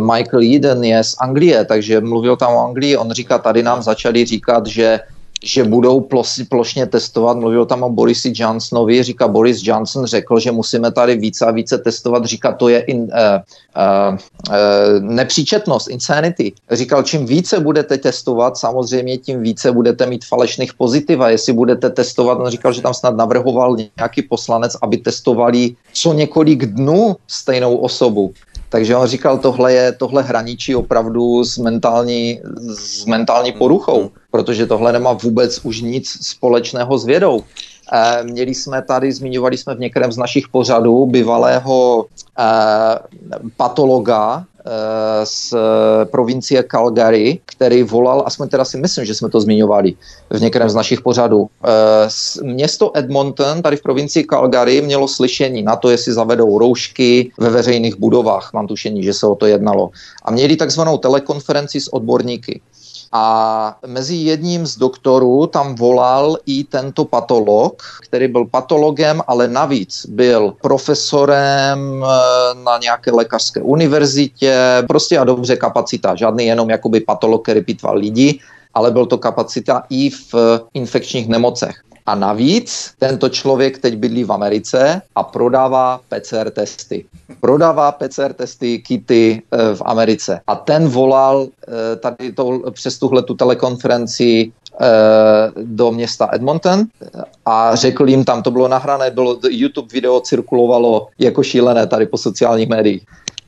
Michael Eden je z Anglie, takže mluvil tam o Anglii, on říká, tady nám začali říkat, že že budou plošně testovat. Mluvil tam o Borisi Johnsonovi, říká Boris Johnson řekl, že musíme tady více a více testovat. Říká, to je in, uh, uh, uh, nepříčetnost, insanity. Říkal, čím více budete testovat, samozřejmě tím více budete mít falešných pozitiv a jestli budete testovat, on říkal, že tam snad navrhoval nějaký poslanec, aby testovali co několik dnů stejnou osobu. Takže on říkal, tohle je, tohle hraničí opravdu s mentální, s mentální poruchou, protože tohle nemá vůbec už nic společného s vědou. Eh, měli jsme tady, zmiňovali jsme v některém z našich pořadů bývalého eh, patologa eh, z provincie Calgary, který volal, aspoň teda si myslím, že jsme to zmiňovali v některém z našich pořadů. Město Edmonton tady v provincii Calgary mělo slyšení na to, jestli zavedou roušky ve veřejných budovách. Mám tušení, že se o to jednalo. A měli takzvanou telekonferenci s odborníky. A mezi jedním z doktorů tam volal i tento patolog, který byl patologem, ale navíc byl profesorem eh, na nějaké lékařské univerzitě, prostě a dobře kapacita, žádný jenom jakoby patolog, který pitval lidi, ale byl to kapacita i v infekčních nemocech. A navíc tento člověk teď bydlí v Americe a prodává PCR testy. Prodává PCR testy, kity v Americe. A ten volal tady to, přes tuhle tu telekonferenci do města Edmonton a řekl jim tam, to bylo nahrané, bylo YouTube video cirkulovalo jako šílené tady po sociálních médiích.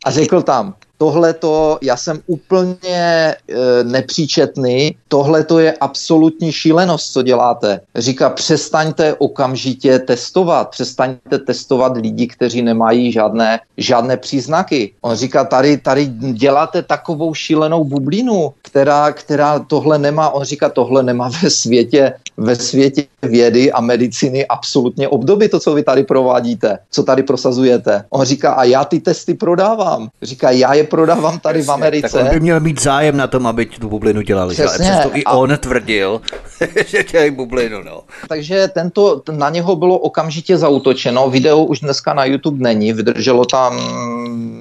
A řekl tam, tohle to, já jsem úplně e, nepříčetný, tohle to je absolutní šílenost, co děláte. Říká, přestaňte okamžitě testovat, přestaňte testovat lidi, kteří nemají žádné, žádné příznaky. On říká, tady, tady děláte takovou šílenou bublinu, která, která tohle nemá, on říká, tohle nemá ve světě, ve světě vědy a medicíny absolutně obdoby to, co vy tady provádíte, co tady prosazujete. On říká, a já ty testy prodávám. Říká, já je prodávám tady v Americe. Tak on by měl mít zájem na tom, aby tu bublinu dělali. Přesně. Že? Přesto i a... on tvrdil, že dělají bublinu. No. Takže tento, na něho bylo okamžitě zautočeno. Video už dneska na YouTube není. Vydrželo tam,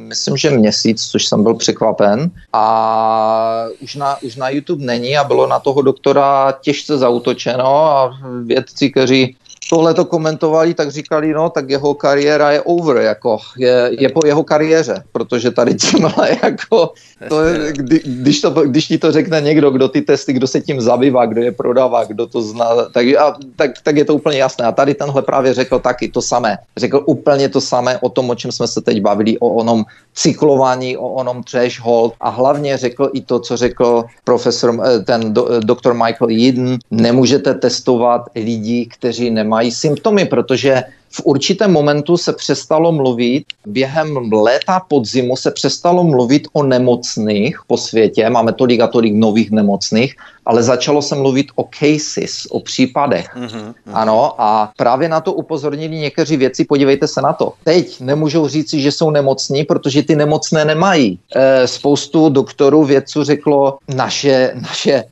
myslím, že měsíc, což jsem byl překvapen. A už na, už na YouTube není a bylo na toho doktora těžce zautočeno a vědci, kteří tohle to komentovali, tak říkali, no, tak jeho kariéra je over, jako je, je po jeho kariéře, protože tady tímhle jako, to je, kdy, když, to, když ti to řekne někdo, kdo ty testy, kdo se tím zabývá, kdo je prodává, kdo to zná, tak, a, tak, tak je to úplně jasné. A tady tenhle právě řekl taky to samé. Řekl úplně to samé o tom, o čem jsme se teď bavili, o onom cyklování, o onom threshold a hlavně řekl i to, co řekl profesor, eh, ten do, eh, doktor Michael Eden, nemůžete testovat lidi, kteří nemají symptomy, protože v určitém momentu se přestalo mluvit, během léta podzimu se přestalo mluvit o nemocných po světě, máme tolik a tolik nových nemocných, ale začalo se mluvit o cases, o případech. Mm-hmm. Ano, a právě na to upozornili někteří věci, podívejte se na to. Teď nemůžou říci, že jsou nemocní, protože ty nemocné nemají. E, spoustu doktorů vědců řeklo, naše, naše e,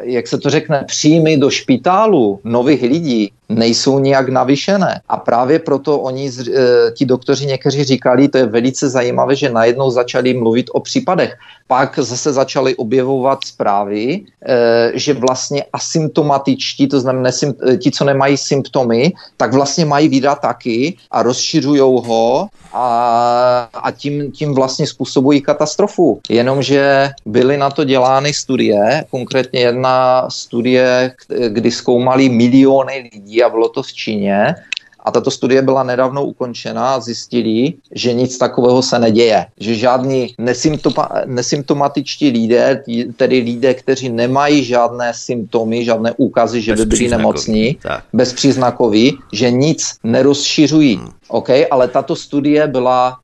jak se to řekne, příjmy do špitálu nových lidí nejsou nijak navýšené. A právě proto oni, e, ti doktoři někteří říkali, to je velice zajímavé, že najednou začali mluvit o případech. Pak zase začaly objevovat zprávy, e, že vlastně asymptomatičtí, to znamená e, ti, co nemají symptomy, tak vlastně mají víra taky a rozšiřují ho a, a tím, tím vlastně způsobují katastrofu. Jenomže byly na to dělány studie, konkrétně jedna studie, kdy zkoumali miliony lidí a bylo to v Číně a tato studie byla nedávno ukončena a zjistili, že nic takového se neděje. Že žádní nesymptoma, nesymptomatičtí lidé, tedy lidé, kteří nemají žádné symptomy, žádné úkazy, že by byli nemocní, bezpříznakoví, že nic nerozšiřují. Hmm. OK, ale tato studie byla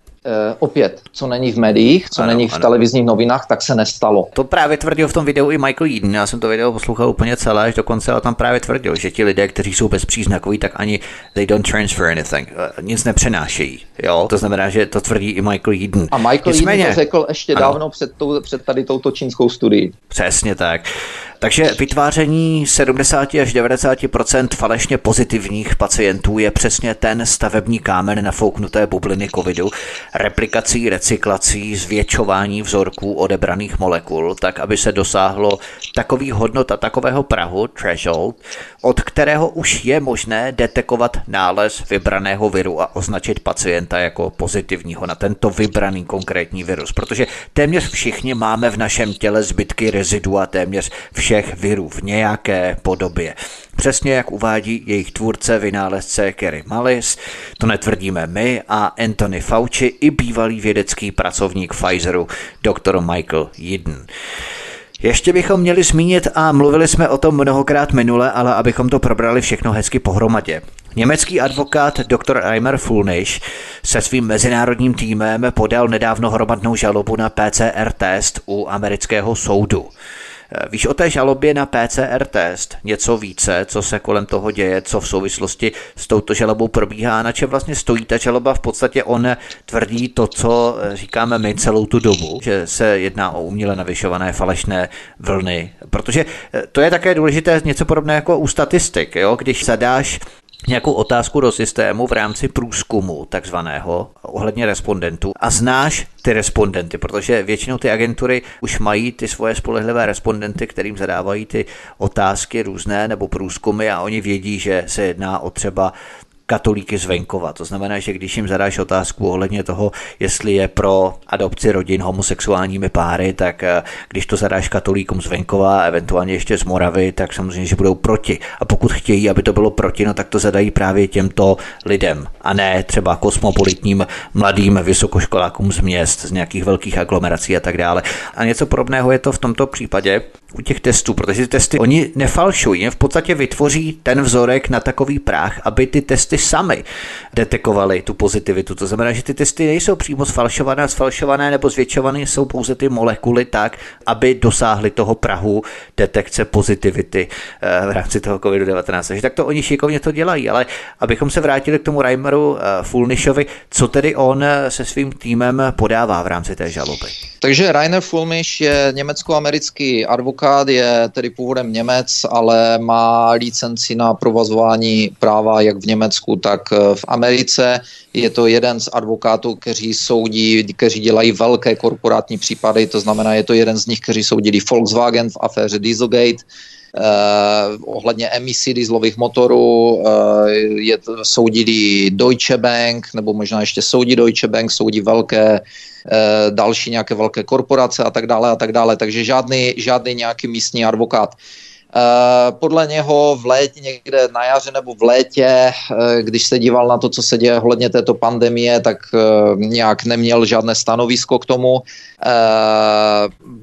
opět, co není v médiích, co ano, není v ano. televizních novinách, tak se nestalo. To právě tvrdil v tom videu i Michael Eden. Já jsem to video poslouchal úplně celé, až dokonce a tam právě tvrdil, že ti lidé, kteří jsou bezpříznakoví, tak ani they don't transfer anything. Eh, nic nepřenášejí. Jo? To znamená, že to tvrdí i Michael Eden. A Michael Nicméně, Eden to řekl ještě ano. dávno před, tou, před tady touto čínskou studií. Přesně tak. Takže vytváření 70 až 90% falešně pozitivních pacientů je přesně ten stavební kámen nafouknuté bubliny covidu, replikací, recyklací, zvětšování vzorků odebraných molekul, tak aby se dosáhlo takových hodnot a takového prahu, threshold, od kterého už je možné detekovat nález vybraného viru a označit pacienta jako pozitivního na tento vybraný konkrétní virus. Protože téměř všichni máme v našem těle zbytky rezidua téměř všech virů v nějaké podobě. Přesně jak uvádí jejich tvůrce, vynálezce Kerry Mallis, to netvrdíme my a Anthony Fauci i bývalý vědecký pracovník Pfizeru, dr. Michael Eden. Ještě bychom měli zmínit a mluvili jsme o tom mnohokrát minule, ale abychom to probrali všechno hezky pohromadě. Německý advokát dr. Reimer Fulnish se svým mezinárodním týmem podal nedávno hromadnou žalobu na PCR test u amerického soudu. Víš o té žalobě na PCR test něco více, co se kolem toho děje, co v souvislosti s touto žalobou probíhá, na čem vlastně stojí ta žaloba? V podstatě on tvrdí to, co říkáme my celou tu dobu, že se jedná o uměle navyšované falešné vlny, protože to je také důležité něco podobné jako u statistik, jo? když zadáš nějakou otázku do systému v rámci průzkumu takzvaného ohledně respondentů. A znáš ty respondenty, protože většinou ty agentury už mají ty svoje spolehlivé respondenty, kterým zadávají ty otázky různé nebo průzkumy a oni vědí, že se jedná o třeba katolíky z venkova. To znamená, že když jim zadáš otázku ohledně toho, jestli je pro adopci rodin homosexuálními páry, tak eh, když to zadáš katolíkům z venkova, eventuálně ještě z Moravy, tak samozřejmě, že budou proti. A pokud chtějí, aby to bylo proti, no tak to zadají právě těmto lidem a ne třeba kosmopolitním mladým vysokoškolákům z měst, z nějakých velkých aglomerací a tak dále. A něco podobného je to v tomto případě u těch testů, protože ty testy oni nefalšují, v podstatě vytvoří ten vzorek na takový práh, aby ty testy sami detekovaly tu pozitivitu. To znamená, že ty testy nejsou přímo sfalšované, sfalšované nebo zvětšované, jsou pouze ty molekuly tak, aby dosáhly toho prahu detekce pozitivity eh, v rámci toho COVID-19. Takže tak to oni šikovně to dělají, ale abychom se vrátili k tomu Reimeru eh, Fulnishovi, co tedy on eh, se svým týmem podává v rámci té žaloby? Takže Rainer Fulmisch je německo-americký advokát, je tedy původem Němec, ale má licenci na provazování práva jak v Německu, tak v Americe. Je to jeden z advokátů, kteří soudí, kteří dělají velké korporátní případy, to znamená, je to jeden z nich, kteří soudili Volkswagen v aféře Dieselgate, Uh, ohledně emisí dieselových motorů, uh, je, soudili Deutsche Bank, nebo možná ještě soudí Deutsche Bank, soudí velké uh, další nějaké velké korporace a tak dále a tak dále, takže žádný, žádný nějaký místní advokát. Eh, podle něho v létě, někde na jaře nebo v létě, eh, když se díval na to, co se děje ohledně této pandemie, tak eh, nějak neměl žádné stanovisko k tomu.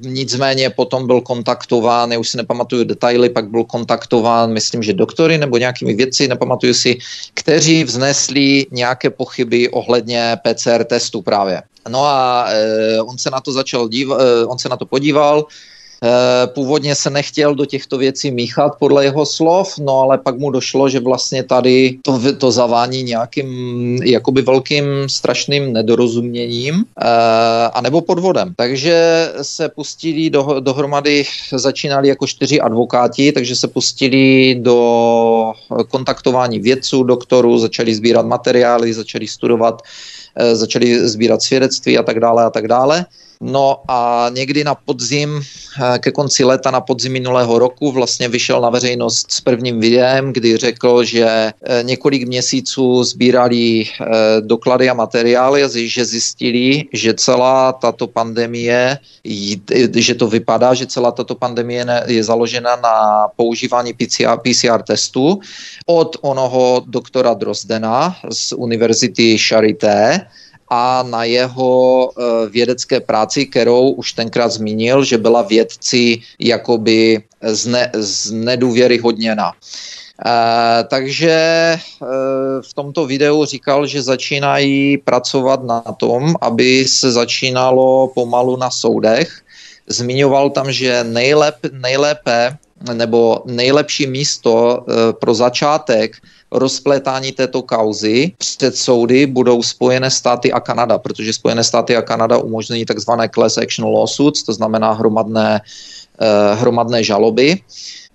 Nicméně potom byl kontaktován, já už si nepamatuju detaily, pak byl kontaktován, myslím, že doktory nebo nějakými věci, nepamatuju si, kteří vznesli nějaké pochyby ohledně PCR testu právě. No a on se na to začal dívat, on se na to podíval, Eh, původně se nechtěl do těchto věcí míchat podle jeho slov, no ale pak mu došlo, že vlastně tady to, to zavání nějakým jakoby velkým strašným nedorozuměním eh, a nebo podvodem. Takže se pustili do, dohromady, začínali jako čtyři advokáti, takže se pustili do kontaktování vědců, doktorů, začali sbírat materiály, začali studovat, eh, začali sbírat svědectví a tak dále a tak dále. No a někdy na podzim, eh, ke konci léta na podzim minulého roku vlastně vyšel na veřejnost s prvním videem, kdy řekl, že eh, několik měsíců sbírali eh, doklady a materiály že zjistili, že celá tato pandemie, že to vypadá, že celá tato pandemie je založena na používání PCR, PCR testu od onoho doktora Drozdena z univerzity Charité, a na jeho eh, vědecké práci, kterou už tenkrát zmínil, že byla vědci jakoby zne, znedůvěryhodněna. Uh, takže uh, v tomto videu říkal, že začínají pracovat na tom, aby se začínalo pomalu na soudech. Zmiňoval tam, že nejlep, nejlépe nebo nejlepší místo uh, pro začátek rozplétání této kauzy před soudy budou Spojené státy a Kanada, protože Spojené státy a Kanada umožňují takzvané class action lawsuits, to znamená hromadné, eh, hromadné žaloby. Eh,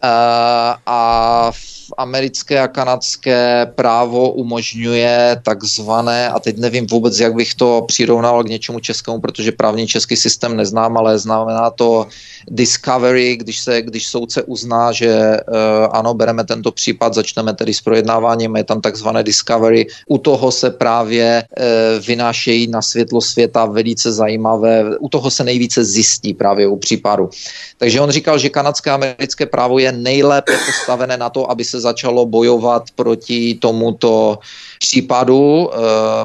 a americké a kanadské právo umožňuje takzvané, a teď nevím vůbec, jak bych to přirovnal k něčemu českému, protože právní český systém neznám, ale znamená to discovery, když, se, když soudce uzná, že uh, ano, bereme tento případ, začneme tedy s projednáváním, je tam takzvané discovery. U toho se právě uh, vynášejí na světlo světa velice zajímavé, u toho se nejvíce zjistí právě u případu. Takže on říkal, že kanadské a americké právo je nejlépe postavené na to, aby se začalo bojovat proti tomuto případu uh,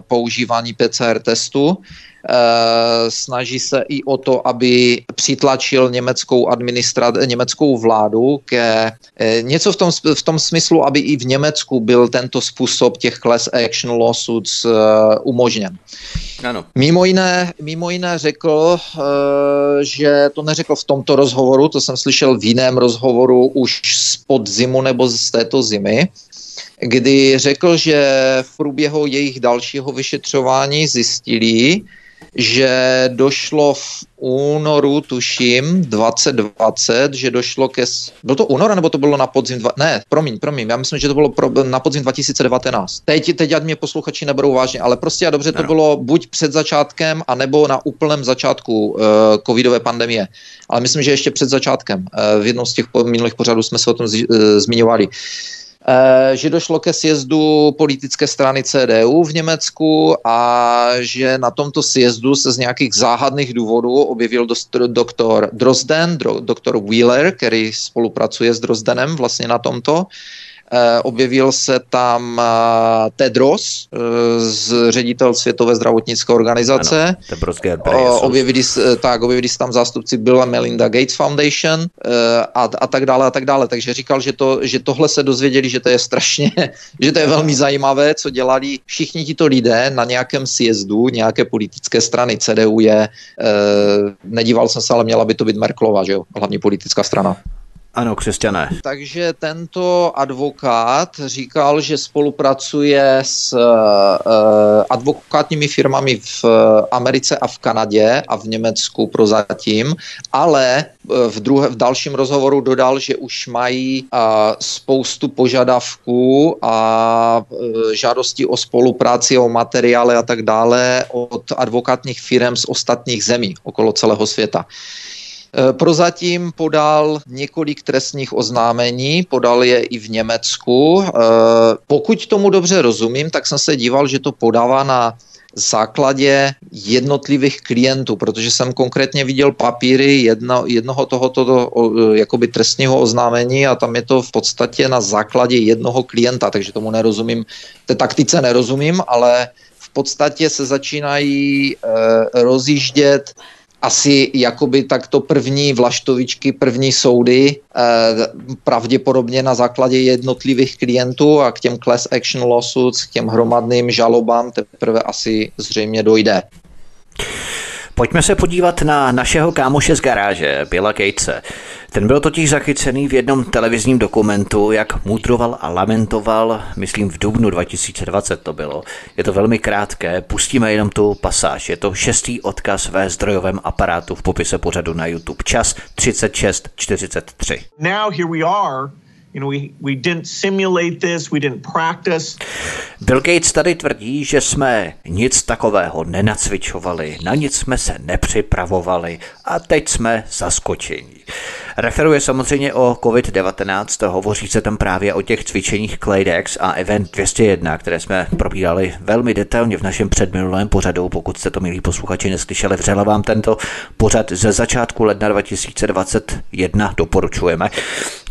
používání PCR testu. Eh, snaží se i o to, aby přitlačil německou, administra- německou vládu ke eh, něco v tom, v tom smyslu, aby i v Německu byl tento způsob těch class action lawsuits uh, umožněn. Ano. Mimo jiné, mimo jiné řekl, že to neřekl v tomto rozhovoru, to jsem slyšel v jiném rozhovoru už z podzimu nebo z této zimy, kdy řekl, že v průběhu jejich dalšího vyšetřování zjistili, že došlo v únoru, tuším, 2020, že došlo ke... Bylo to února, nebo to bylo na podzim? Dva, ne, promiň, promiň, já myslím, že to bylo pro, na podzim 2019. Teď, teď ať mě posluchači neberou vážně, ale prostě a dobře to no. bylo buď před začátkem, anebo na úplném začátku uh, covidové pandemie. Ale myslím, že ještě před začátkem. Uh, v jednom z těch minulých pořadů jsme se o tom z, uh, zmiňovali. Uh, Eh, že došlo ke sjezdu politické strany CDU v Německu a že na tomto sjezdu se z nějakých záhadných důvodů objevil doktor Drozden, doktor Wheeler, který spolupracuje s Drozdenem vlastně na tomto. Eh, objevil se tam eh, Tedros, eh, z ředitel Světové zdravotnické organizace. Ano, objevili, tak, objevili se tam zástupci Billa Melinda Gates Foundation a, a tak dále a tak dále. Takže říkal, že, to, že tohle se dozvěděli, že to je strašně, že to je velmi zajímavé, co dělali všichni tito lidé na nějakém sjezdu nějaké politické strany. CDU je, nedíval jsem se, ale měla by to být Merklova, že jo, hlavní politická strana. Ano, křesťané. Takže tento advokát říkal, že spolupracuje s uh, advokátními firmami v Americe a v Kanadě a v Německu prozatím, ale eh, v, druhé, v dalším rozhovoru dodal, že už mají uh, spoustu požadavků a uh, žádostí o spolupráci, o materiály a tak dále od advokátních firm z ostatních zemí okolo celého světa. Eh, prozatím podal několik trestních oznámení, podal je i v Německu. Eh, pokud tomu dobře rozumím, tak jsem se díval, že to podává na základě jednotlivých klientů, protože jsem konkrétně viděl papíry jedno, jednoho tohoto eh, jakoby trestního oznámení a tam je to v podstatě na základě jednoho klienta, takže tomu nerozumím, té taktice nerozumím, ale v podstatě se začínají e, rozjíždět asi jakoby takto první vlaštovičky, první soudy, eh, pravděpodobně na základě jednotlivých klientů a k těm class action lawsuits, k těm hromadným žalobám teprve asi zřejmě dojde. Pojďme se podívat na našeho kámoše z garáže, Billa Gatese. Ten byl totiž zachycený v jednom televizním dokumentu, jak mudroval a lamentoval, myslím v dubnu 2020 to bylo. Je to velmi krátké, pustíme jenom tu pasáž. Je to šestý odkaz ve zdrojovém aparátu v popise pořadu na YouTube. Čas 36.43. Now here we are You know, we, we didn't simulate this, we didn't practice. Bill Gates tady tvrdí, že jsme nic takového nenacvičovali, na nic jsme se nepřipravovali a teď jsme zaskočení. Referuje samozřejmě o COVID-19, hovoří se tam právě o těch cvičeních Claydex a Event 201, které jsme probírali velmi detailně v našem předminulém pořadu. Pokud jste to, milí posluchači, neslyšeli, vřele vám tento pořad ze začátku ledna 2021 doporučujeme.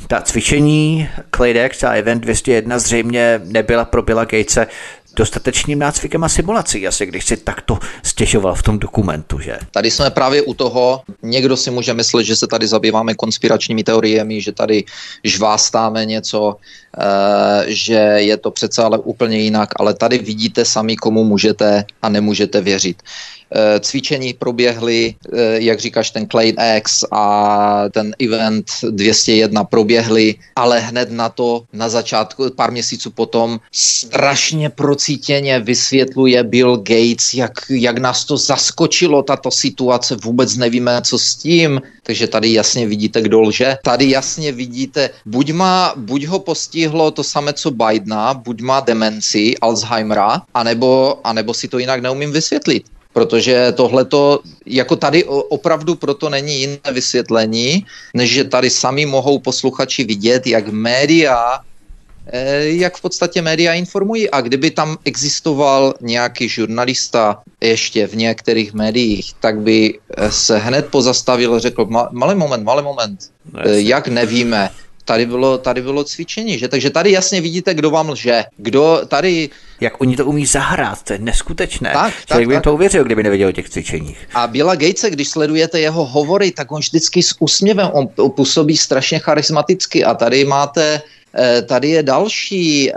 Ta cvičení Claydex a Event 201 zřejmě nebyla pro Billa Gatese dostatečným nácvikem a simulací, asi když si takto stěžoval v tom dokumentu, že? Tady jsme právě u toho, někdo si může myslet, že se tady zabýváme konspiračními teoriemi, že tady žvástáme něco, eh, že je to přece ale úplně jinak, ale tady vidíte sami, komu můžete a nemůžete věřit. Eh, cvičení proběhly, eh, jak říkáš, ten Clade X a ten event 201 proběhly, ale hned na to, na začátku, pár měsíců potom, strašně procítěně vysvětluje Bill Gates, jak, jak nás to zaskočilo, tato situace, vůbec nevíme, co s tím, takže tady jasně vidíte, kdo lže. Tady jasně vidíte, buď, má, buď ho postihlo to samé, co Bidena, buď má demenci, Alzheimera, anebo, anebo si to jinak neumím vysvětlit protože tohle to, jako tady opravdu proto není jiné vysvětlení, než že tady sami mohou posluchači vidět, jak média eh, jak v podstatě média informují. A kdyby tam existoval nějaký žurnalista ještě v některých médiích, tak by eh, se hned pozastavil a řekl, malý moment, malý moment, no, jak nevíme, tady bylo, tady bylo cvičení, že? Takže tady jasně vidíte, kdo vám lže. Kdo tady... Jak oni to umí zahrát, to je neskutečné. Tak, Člověk tak, by jim to uvěřil, kdyby nevěděl o těch cvičeních. A Billa Gatese, když sledujete jeho hovory, tak on vždycky s úsměvem, on působí strašně charismaticky a tady máte tady je další eh,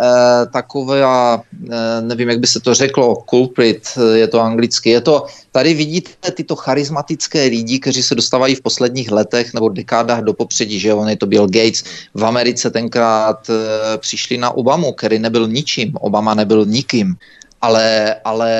taková, eh, nevím, jak by se to řeklo, culprit, je to anglicky, je to, tady vidíte tyto charismatické lidi, kteří se dostávají v posledních letech nebo dekádách do popředí, že on je to Bill Gates. V Americe tenkrát přišli na Obamu, který nebyl ničím, Obama nebyl nikým. Ale, ale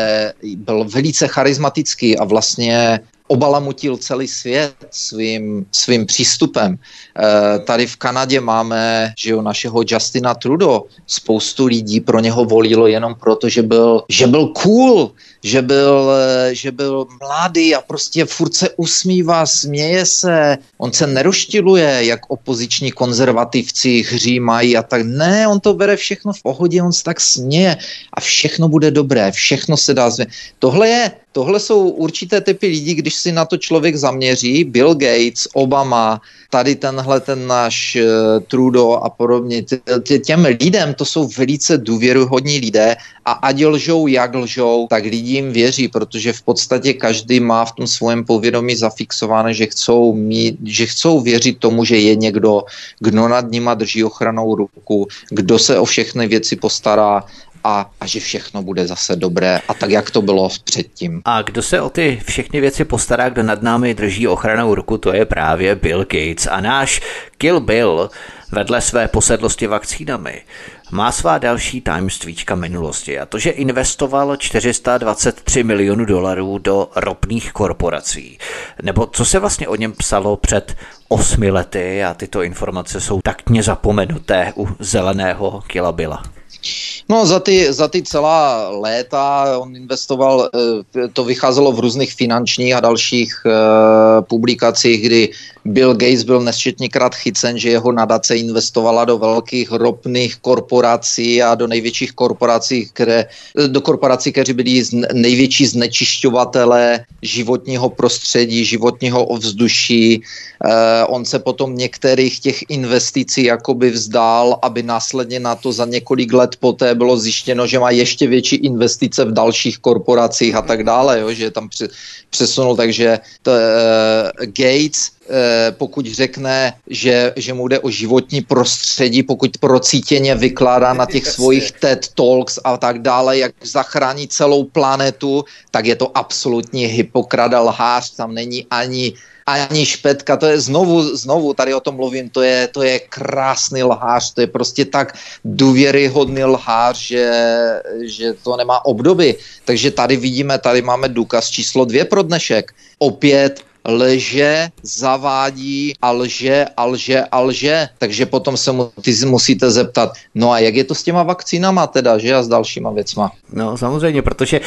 byl velice charismatický a vlastně obalamutil celý svět svým, svým přístupem. E, tady v Kanadě máme že jo, našeho Justina Trudeau. Spoustu lidí pro něho volilo jenom proto, že byl, že byl cool, že byl, eh, že byl mladý a prostě furt se usmívá, směje se, on se neroštiluje, jak opoziční konzervativci hřímají a tak. Ne, on to bere všechno v pohodě, on se tak směje a všechno bude dobré, všechno se dá změnit. Tohle je, tohle jsou určité typy lidí, když si na to člověk zaměří, Bill Gates, Obama, tady tenhle ten náš uh, Trudeau a podobně, tě, těm lidem to jsou velice důvěruhodní lidé a ať lžou, jak lžou, tak lidi jim věří, protože v podstatě každý má v tom svém povědomí zafixované, že chcou, mít, že chcou věřit tomu, že je někdo, kdo nad nima drží ochranou ruku, kdo se o všechny věci postará a, a že všechno bude zase dobré a tak, jak to bylo předtím. A kdo se o ty všechny věci postará, kdo nad námi drží ochranou ruku, to je právě Bill Gates a náš Kill Bill vedle své posedlosti vakcínami má svá další tajemstvíčka minulosti a to, že investoval 423 milionů dolarů do ropných korporací. Nebo co se vlastně o něm psalo před osmi lety a tyto informace jsou taktně zapomenuté u zeleného Kilabila. No za ty, za ty celá léta on investoval, eh, to vycházelo v různých finančních a dalších eh, publikacích, kdy Bill Gates byl nesčetněkrát chycen, že jeho nadace investovala do velkých ropných korporací a do největších korporací, které, do korporací, které byly největší znečišťovatele životního prostředí, životního ovzduší. Eh, on se potom některých těch investicí jakoby vzdál, aby následně na to za několik let poté bylo zjištěno, že má ještě větší investice v dalších korporacích a tak dále, jo, že tam přesunul, takže to, uh, Gates Eh, pokud řekne, že, že mu jde o životní prostředí, pokud procítěně vykládá na těch svojich TED Talks a tak dále, jak zachrání celou planetu, tak je to absolutní hypokrada lhář, tam není ani ani špetka, to je znovu, znovu tady o tom mluvím, to je, to je krásný lhář, to je prostě tak důvěryhodný lhář, že, že to nemá obdoby. Takže tady vidíme, tady máme důkaz číslo dvě pro dnešek. Opět lže, zavádí a lže a lže a lže. Takže potom se mu, ty musíte zeptat, no a jak je to s těma vakcínama teda, že a s dalšíma věcma? No samozřejmě, protože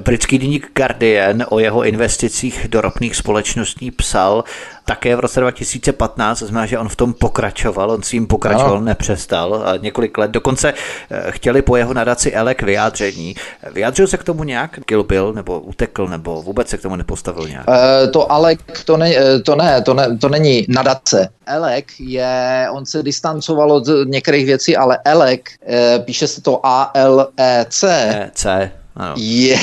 britský deník Guardian o jeho investicích do ropných společností psal, také v roce 2015, znamená, že on v tom pokračoval, on s tím pokračoval, no. nepřestal a několik let. Dokonce eh, chtěli po jeho nadaci Elek vyjádření. Vyjádřil se k tomu nějak? Kill Bill, nebo utekl, nebo vůbec se k tomu nepostavil nějak? Uh, to Alek, to, ne, eh, to ne, to ne, to není nadace. Elek je, on se distancoval od některých věcí, ale Elek, uh, píše se to A-L-E-C. E-C, ano. Je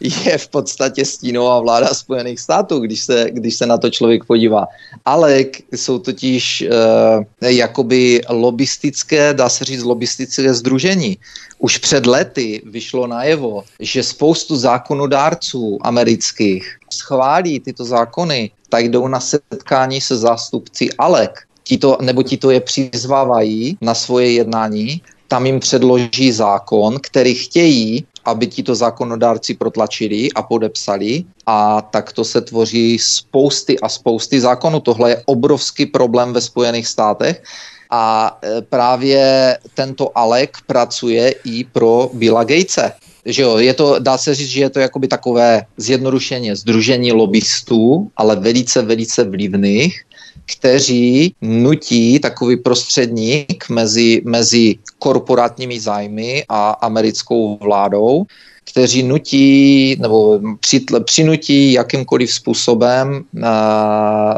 je v podstatě stínová vláda Spojených států, když se, když se na to člověk podívá. Ale jsou totiž uh, jakoby lobistické, dá se říct lobistické združení. Už před lety vyšlo najevo, že spoustu zákonodárců amerických schválí tyto zákony, tak jdou na setkání se zástupci ALEC. Tito, nebo ti to je přizvávají na svoje jednání, tam jim předloží zákon, který chtějí, aby tito zákonodárci protlačili a podepsali a takto se tvoří spousty a spousty zákonů. Tohle je obrovský problém ve Spojených státech a e, právě tento Alek pracuje i pro Billa Gatese. Že jo, je to, dá se říct, že je to jakoby takové zjednodušeně združení lobbystů, ale velice, velice vlivných, kteří nutí takový prostředník mezi, mezi korporátními zájmy a americkou vládou, kteří nutí nebo přinutí jakýmkoliv způsobem uh,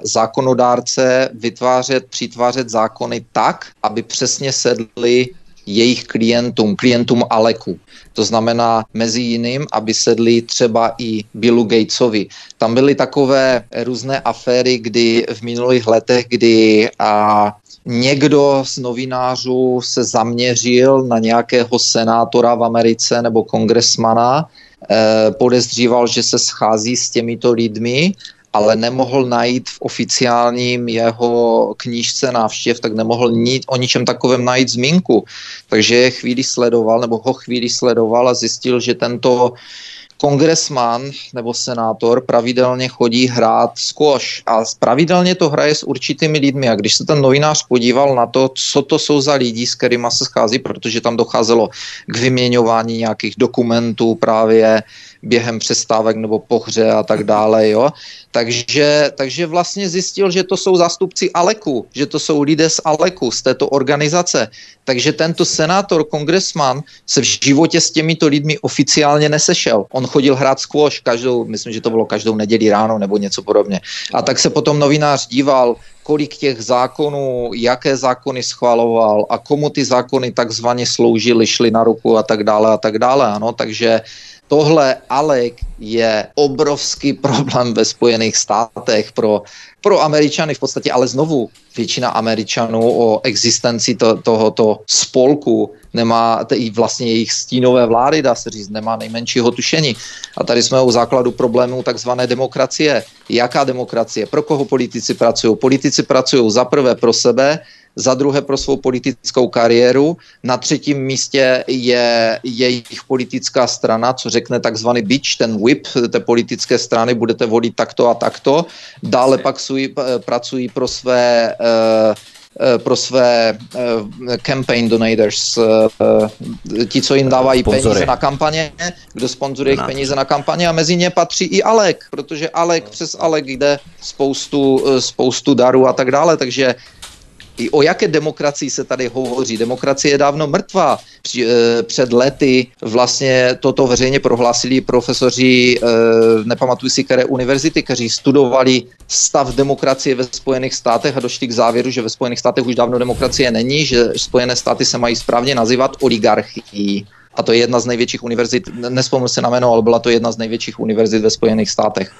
zákonodárce vytvářet, přitvářet zákony tak, aby přesně sedly jejich klientům, klientům Aleku. To znamená mezi jiným, aby sedli třeba i Billu Gatesovi. Tam byly takové různé aféry, kdy v minulých letech, kdy a, někdo z novinářů se zaměřil na nějakého senátora v Americe nebo kongresmana, eh, podezříval, že se schází s těmito lidmi ale nemohl najít v oficiálním jeho knížce návštěv, tak nemohl ni- o ničem takovém najít zmínku. Takže je chvíli sledoval, nebo ho chvíli sledoval a zjistil, že tento kongresman nebo senátor pravidelně chodí hrát squash a pravidelně to hraje s určitými lidmi a když se ten novinář podíval na to, co to jsou za lidi, s kterými se schází, protože tam docházelo k vyměňování nějakých dokumentů právě během přestávek nebo pohře a tak dále, jo. Takže, takže vlastně zjistil, že to jsou zástupci Aleku, že to jsou lidé z Aleku, z této organizace. Takže tento senátor, kongresman se v životě s těmito lidmi oficiálně nesešel. On chodil hrát squash každou, myslím, že to bylo každou neděli ráno nebo něco podobně. A tak se potom novinář díval, kolik těch zákonů, jaké zákony schvaloval a komu ty zákony takzvaně sloužily, šly na ruku a tak dále a tak dále. Ano, takže tohle Alek je obrovský problém ve Spojených státech pro, pro Američany v podstatě, ale znovu většina Američanů o existenci to, tohoto spolku nemá, i vlastně jejich stínové vlády, dá se říct, nemá nejmenšího tušení. A tady jsme u základu problémů takzvané demokracie. Jaká demokracie? Pro koho politici pracují? Politici pracují za prvé pro sebe, za druhé pro svou politickou kariéru, na třetím místě je jejich politická strana, co řekne takzvaný bitch, ten whip té politické strany, budete volit takto a takto. Dále pak sují, pracují pro své uh, pro své uh, campaign donators, uh, ti, co jim dávají Sponzory. peníze na kampaně, kdo sponzoruje jejich peníze na kampaně. A mezi ně patří i Alek, protože Alek přes Alek jde spoustu, spoustu darů a tak dále, takže i o jaké demokracii se tady hovoří. Demokracie je dávno mrtvá. Eh, před lety vlastně toto veřejně prohlásili profesoři, eh, nepamatuji si, které univerzity, kteří studovali stav demokracie ve Spojených státech a došli k závěru, že ve Spojených státech už dávno demokracie není, že Spojené státy se mají správně nazývat oligarchií. A to je jedna z největších univerzit, nespomínám se na jméno, ale byla to jedna z největších univerzit ve Spojených státech.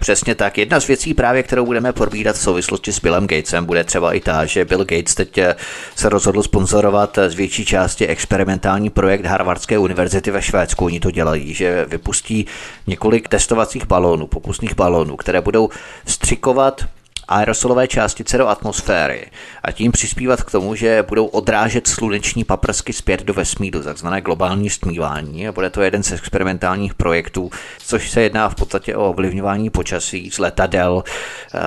Přesně tak. Jedna z věcí právě, kterou budeme probírat v souvislosti s Billem Gatesem, bude třeba i ta, že Bill Gates teď eh, se rozhodl sponzorovat z větší části experimentální projekt Harvardské univerzity ve Švédsku. Oni to dělají, že vypustí několik testovacích balónů, pokusných balónů, které budou střikovat aerosolové částice do atmosféry a tím přispívat k tomu, že budou odrážet sluneční paprsky zpět do vesmíru, takzvané globální stmívání. A bude to jeden z experimentálních projektů, což se jedná v podstatě o ovlivňování počasí z letadel.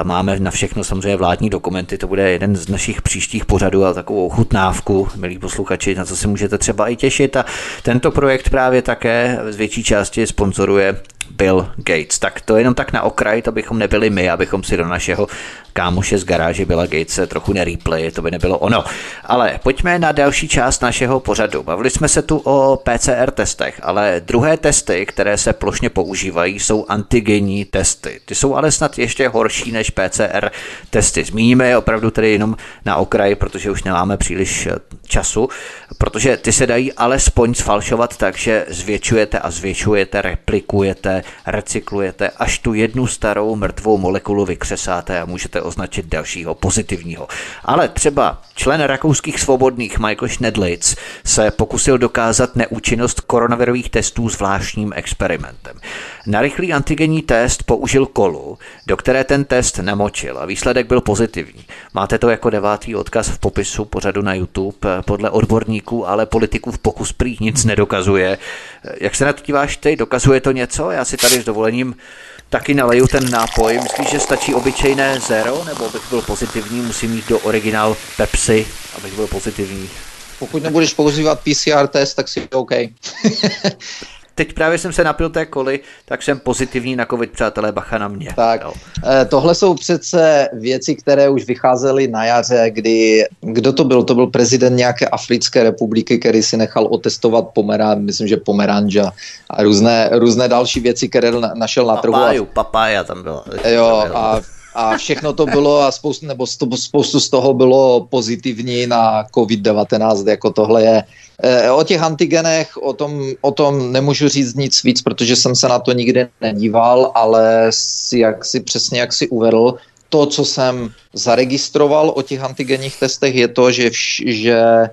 Máme na všechno samozřejmě vládní dokumenty, to bude jeden z našich příštích pořadů a takovou chutnávku, milí posluchači, na co si můžete třeba i těšit. A tento projekt právě také z větší části sponzoruje Bill Gates. Tak to jenom tak na okraj, to bychom nebyli my, abychom si do našeho kámoše z garáže Billa Gatese trochu nereplay, to by nebylo ono. Ale pojďme na další část našeho pořadu. Bavili jsme se tu o PCR testech, ale druhé testy, které se plošně používají, jsou antigenní testy. Ty jsou ale snad ještě horší než PCR testy. Zmíníme je opravdu tedy jenom na okraj, protože už nemáme příliš eh, času, protože ty se dají alespoň sfalšovat tak, že zvětšujete a zvětšujete, replikujete, recyklujete, až tu jednu starou mrtvou molekulu vykřesáte a můžete označit dalšího pozitivního. Ale třeba člen rakouských svobodných Michael Schnedlitz se pokusil dokázat neúčinnost koronavirových testů zvláštním experimentem. Na rychlý antigenní test použil kolu, do které ten test namočil a výsledek byl pozitivní. Máte to jako devátý odkaz v popisu pořadu na YouTube. Podle odborníků, ale politiků v pokus prý nic nedokazuje. Jak se na to díváš ty? Dokazuje to něco? Já si tady s dovolením taky naleju ten nápoj. Myslíš, že stačí obyčejné zero, nebo abych byl pozitivní, musím jít do originál Pepsi, abych byl pozitivní? Pokud nebudeš používat PCR test, tak si OK. teď právě jsem se napil té koly, tak jsem pozitivní na covid, přátelé, bacha na mě. Tak, jo. Eh, tohle jsou přece věci, které už vycházely na jaře, kdy, kdo to byl? To byl prezident nějaké Africké republiky, který si nechal otestovat pomera, myslím, že pomeranža a různé, různé další věci, které našel na trhu. Papáju, papája tam byla. Jo, a a všechno to bylo a spoustu, nebo spoustu z toho bylo pozitivní na COVID-19, jako tohle je. E, o těch antigenech, o tom, o tom nemůžu říct nic víc, protože jsem se na to nikdy nedíval, ale si, jak si přesně jak si uvedl, to, co jsem zaregistroval o těch antigenních testech, je to, že, vš, že e,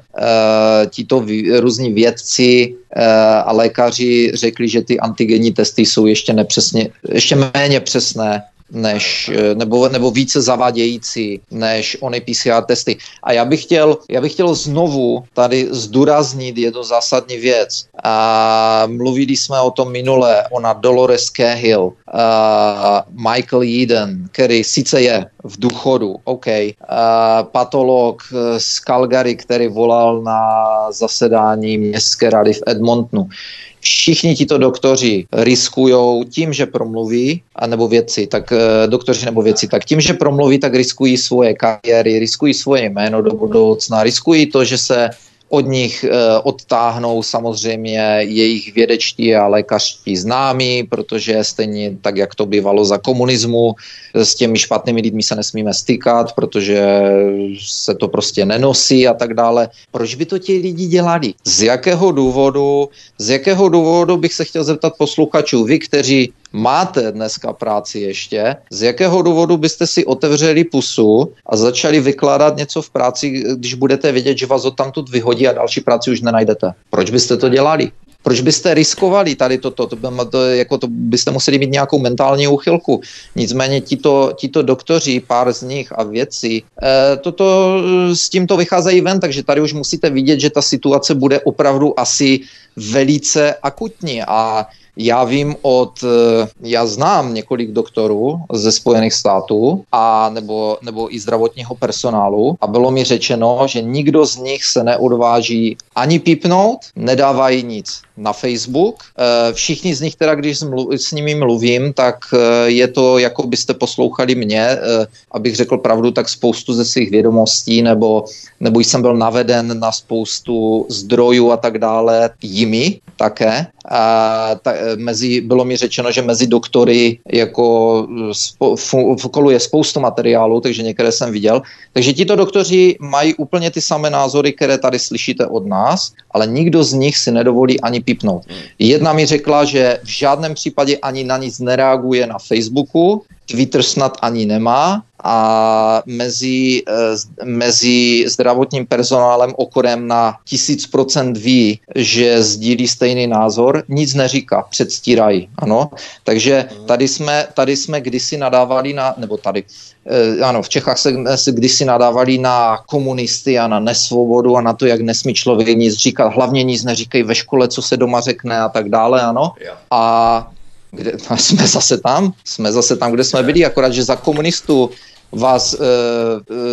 tito vý, různí vědci e, a lékaři řekli, že ty antigenní testy jsou ještě nepřesně, ještě méně přesné než, nebo, nebo více zavadějící než ony PCR testy. A já bych chtěl, já bych chtěl znovu tady zdůraznit jednu zásadní věc. A mluvili jsme o tom minule, ona Dolores Cahill, a Michael Eden, který sice je v důchodu, OK, a patolog z Calgary, který volal na zasedání městské rady v Edmontonu všichni tito doktoři riskují tím, že promluví, anebo věci, tak eh, doktoři nebo věci, tak tím, že promluví, tak riskují svoje kariéry, riskují svoje jméno do budoucna, riskují to, že se od nich eh, odtáhnou samozřejmě jejich vědečtí a lékařští známí, protože stejně tak, jak to bývalo za komunismu, s těmi špatnými lidmi se nesmíme stykat, protože se to prostě nenosí a tak dále. Proč by to ti lidi dělali? Z jakého důvodu, z jakého důvodu bych se chtěl zeptat posluchačů, vy, kteří máte dneska práci ještě, z jakého důvodu byste si otevřeli pusu a začali vykládat něco v práci, když budete vědět, že vás odtamtud vyhodí a další práci už nenajdete? Proč byste to dělali? Proč byste riskovali tady toto? To, to, to, jako to byste museli mít nějakou mentální úchylku. Nicméně tito, tito doktoři, pár z nich a věci, e, toto s tímto vycházejí ven, takže tady už musíte vidět, že ta situace bude opravdu asi velice akutní a já vím od, eh, já znám několik doktorů ze Spojených států a nebo, nebo i zdravotního personálu a bylo mi řečeno, že nikdo z nich se neodváží ani pípnout, nedávají nic na Facebook. Eh, všichni z nich teda, když s nimi mluvím, tak eh, je to, jako byste poslouchali mě, abych řekl pravdu, tak spoustu ze svých vědomostí, nebo, nebo jsem byl naveden na spoustu zdrojů a tak dále jimi také. A ta, mezi, bylo mi řečeno, že mezi doktory jako spo, koluje spoustu materiálů, takže některé jsem viděl. Takže tito doktoři mají úplně ty samé názory, které tady slyšíte od nás, ale nikdo z nich si nedovolí ani pipnout. Jedna mi řekla, že v žádném případě ani na nic nereaguje na Facebooku, Twitter snad ani nemá a mezi, eh, mezi zdravotním personálem okorem na tisíc procent ví, že sdílí stejný názor, nic neříká, předstírají, ano. Takže tady jsme, tady jsme kdysi nadávali na, nebo tady, eh, ano, v Čechách se, se kdysi nadávali na komunisty a na nesvobodu a na to, jak nesmí člověk nic říkat, hlavně nic neříkají ve škole, co se doma řekne a tak dále, ano. A kde, jsme zase tam, jsme zase tam, kde jsme byli, akorát, že za komunistů vás e,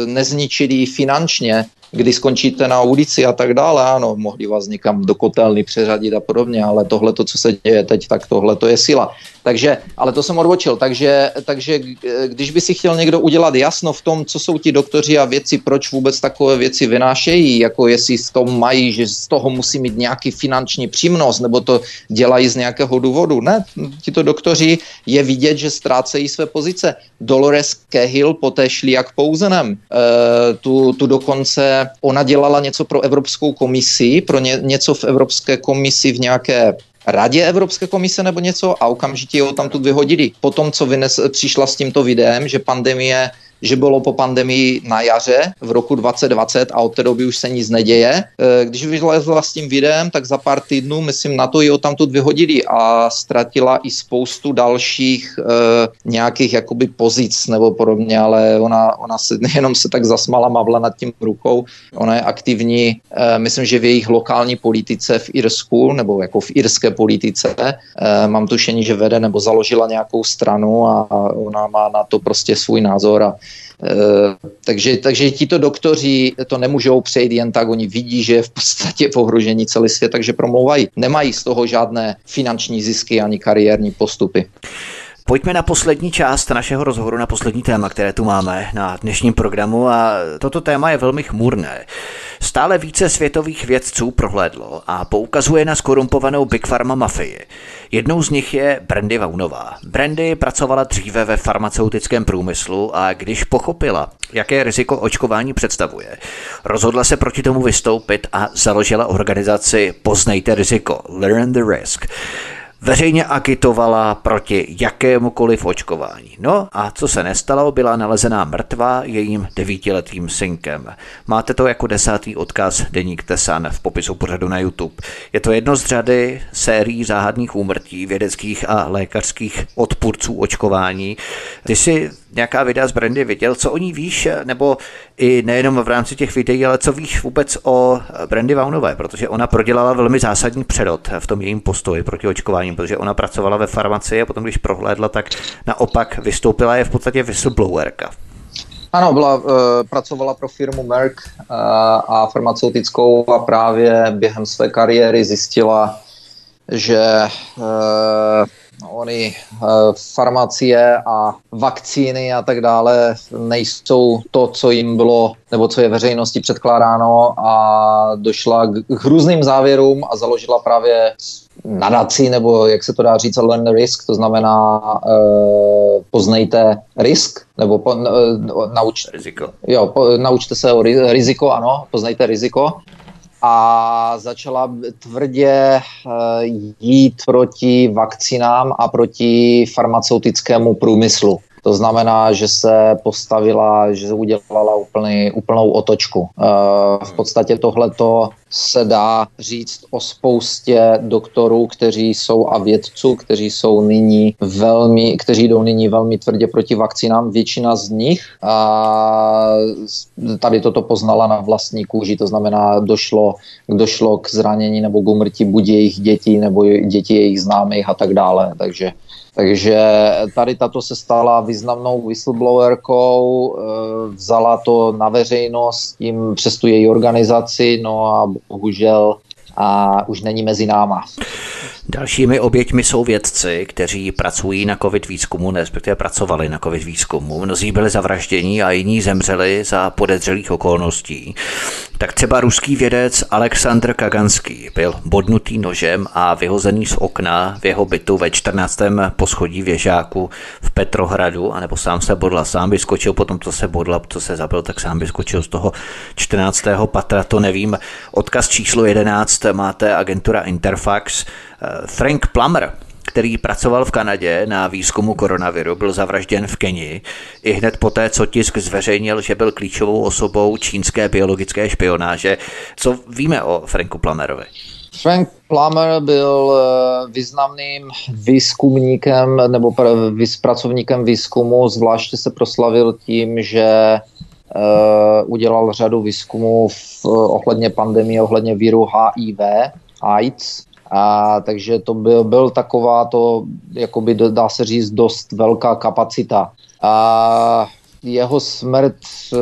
nezničili finančně, kdy skončíte na ulici a tak dále, ano, mohli vás někam do kotelny přeřadit a podobně, ale tohle, to, co se děje teď, tak tohle to je sila. Takže, ale to jsem odbočil, takže, takže když by si chtěl někdo udělat jasno v tom, co jsou ti doktoři a věci, proč vůbec takové věci vynášejí, jako jestli z toho mají, že z toho musí mít nějaký finanční přímnost, nebo to dělají z nějakého důvodu. Ne, tito doktoři je vidět, že ztrácejí své pozice. Dolores Cahill poté šli jak pouzenem. E, tu, tu dokonce ona dělala něco pro Evropskou komisi, pro ně, něco v Evropské komisi v nějaké radě Evropské komise nebo něco a okamžitě ho tam tu vyhodili. Potom, co vynes, přišla s tímto videem, že pandemie že bylo po pandemii na jaře v roku 2020 a od té doby už se nic neděje. E, když vylezla s tím videem, tak za pár týdnů, myslím, na to ji tam tu vyhodili a ztratila i spoustu dalších e, nějakých jakoby pozic nebo podobně, ale ona, ona se jenom se tak zasmala, mavla nad tím rukou. Ona je aktivní, e, myslím, že v jejich lokální politice v Irsku, nebo jako v irské politice. Mám tušení, že vede nebo založila nějakou stranu a ona má na to prostě svůj názor a takže, takže tito doktoři to nemůžou přejít jen tak, oni vidí, že je v podstatě v ohrožení celý svět, takže promlouvají. Nemají z toho žádné finanční zisky ani kariérní postupy. Pojďme na poslední část našeho rozhovoru, na poslední téma, které tu máme na dnešním programu a toto téma je velmi chmurné. Stále více světových vědců prohlédlo a poukazuje na skorumpovanou Big Pharma mafii. Jednou z nich je Brandy Vaunová. Brandy pracovala dříve ve farmaceutickém průmyslu a když pochopila, jaké riziko očkování představuje, rozhodla se proti tomu vystoupit a založila organizaci Poznejte riziko, Learn the Risk. Veřejně agitovala proti jakémukoliv očkování. No a co se nestalo, byla nalezená mrtvá jejím devítiletým synkem. Máte to jako desátý odkaz Deník Tesan v popisu pořadu na YouTube. Je to jedno z řady sérií záhadných úmrtí vědeckých a lékařských odpůrců očkování. Ty si nějaká videa z Brandy viděl, co o ní víš, nebo i nejenom v rámci těch videí, ale co víš vůbec o Brandy Vaunové, protože ona prodělala velmi zásadní přerod v tom jejím postoji proti očkování, protože ona pracovala ve farmacii a potom, když prohlédla, tak naopak vystoupila je v podstatě whistleblowerka. Ano, byla, uh, pracovala pro firmu Merck uh, a farmaceutickou a právě během své kariéry zjistila, že uh, Oni uh, farmacie a vakcíny a tak dále nejsou to, co jim bylo, nebo co je veřejnosti předkládáno a došla k, k různým závěrům a založila právě nadaci, nebo jak se to dá říct, learn risk, to znamená uh, poznejte risk, nebo po, uh, nauč, riziko. Jo, po, naučte se o riziko, ano, poznejte riziko a začala tvrdě eh, jít proti vakcinám a proti farmaceutickému průmyslu. To znamená, že se postavila, že udělala úplný, úplnou otočku. Eh, v podstatě tohleto se dá říct o spoustě doktorů, kteří jsou a vědců, kteří jsou nyní velmi, kteří jdou nyní velmi tvrdě proti vakcínám. Většina z nich a tady toto poznala na vlastní kůži, to znamená, došlo, došlo k zranění nebo k umrtí buď jejich dětí nebo děti jejich známých a tak dále. Takže takže tady tato se stala významnou whistleblowerkou, eh, vzala to na veřejnost tím přes tu její organizaci, no a bohužel a už není mezi náma. Dalšími oběťmi jsou vědci, kteří pracují na COVID výzkumu, respektive pracovali na COVID výzkumu. Mnozí byli zavražděni a jiní zemřeli za podezřelých okolností. Tak třeba ruský vědec Aleksandr Kaganský byl bodnutý nožem a vyhozený z okna v jeho bytu ve 14. poschodí věžáku v Petrohradu, anebo sám se bodla, sám vyskočil, potom co se bodla, co se zabil, tak sám vyskočil z toho 14. patra, to nevím. Odkaz číslo 11 máte agentura Interfax. Frank Plummer, který pracoval v Kanadě na výzkumu koronaviru, byl zavražděn v Keni i hned poté, co tisk zveřejnil, že byl klíčovou osobou čínské biologické špionáže. Co víme o Franku Plummerovi? Frank Plummer byl eh, významným výzkumníkem nebo pracovníkem výzkumu, zvláště se proslavil tím, že uh, udělal řadu výzkumů ohledně pandemie, ohledně víru HIV, AIDS a, takže to byl, byl taková to, jakoby dá se říct, dost velká kapacita. A jeho smrt e,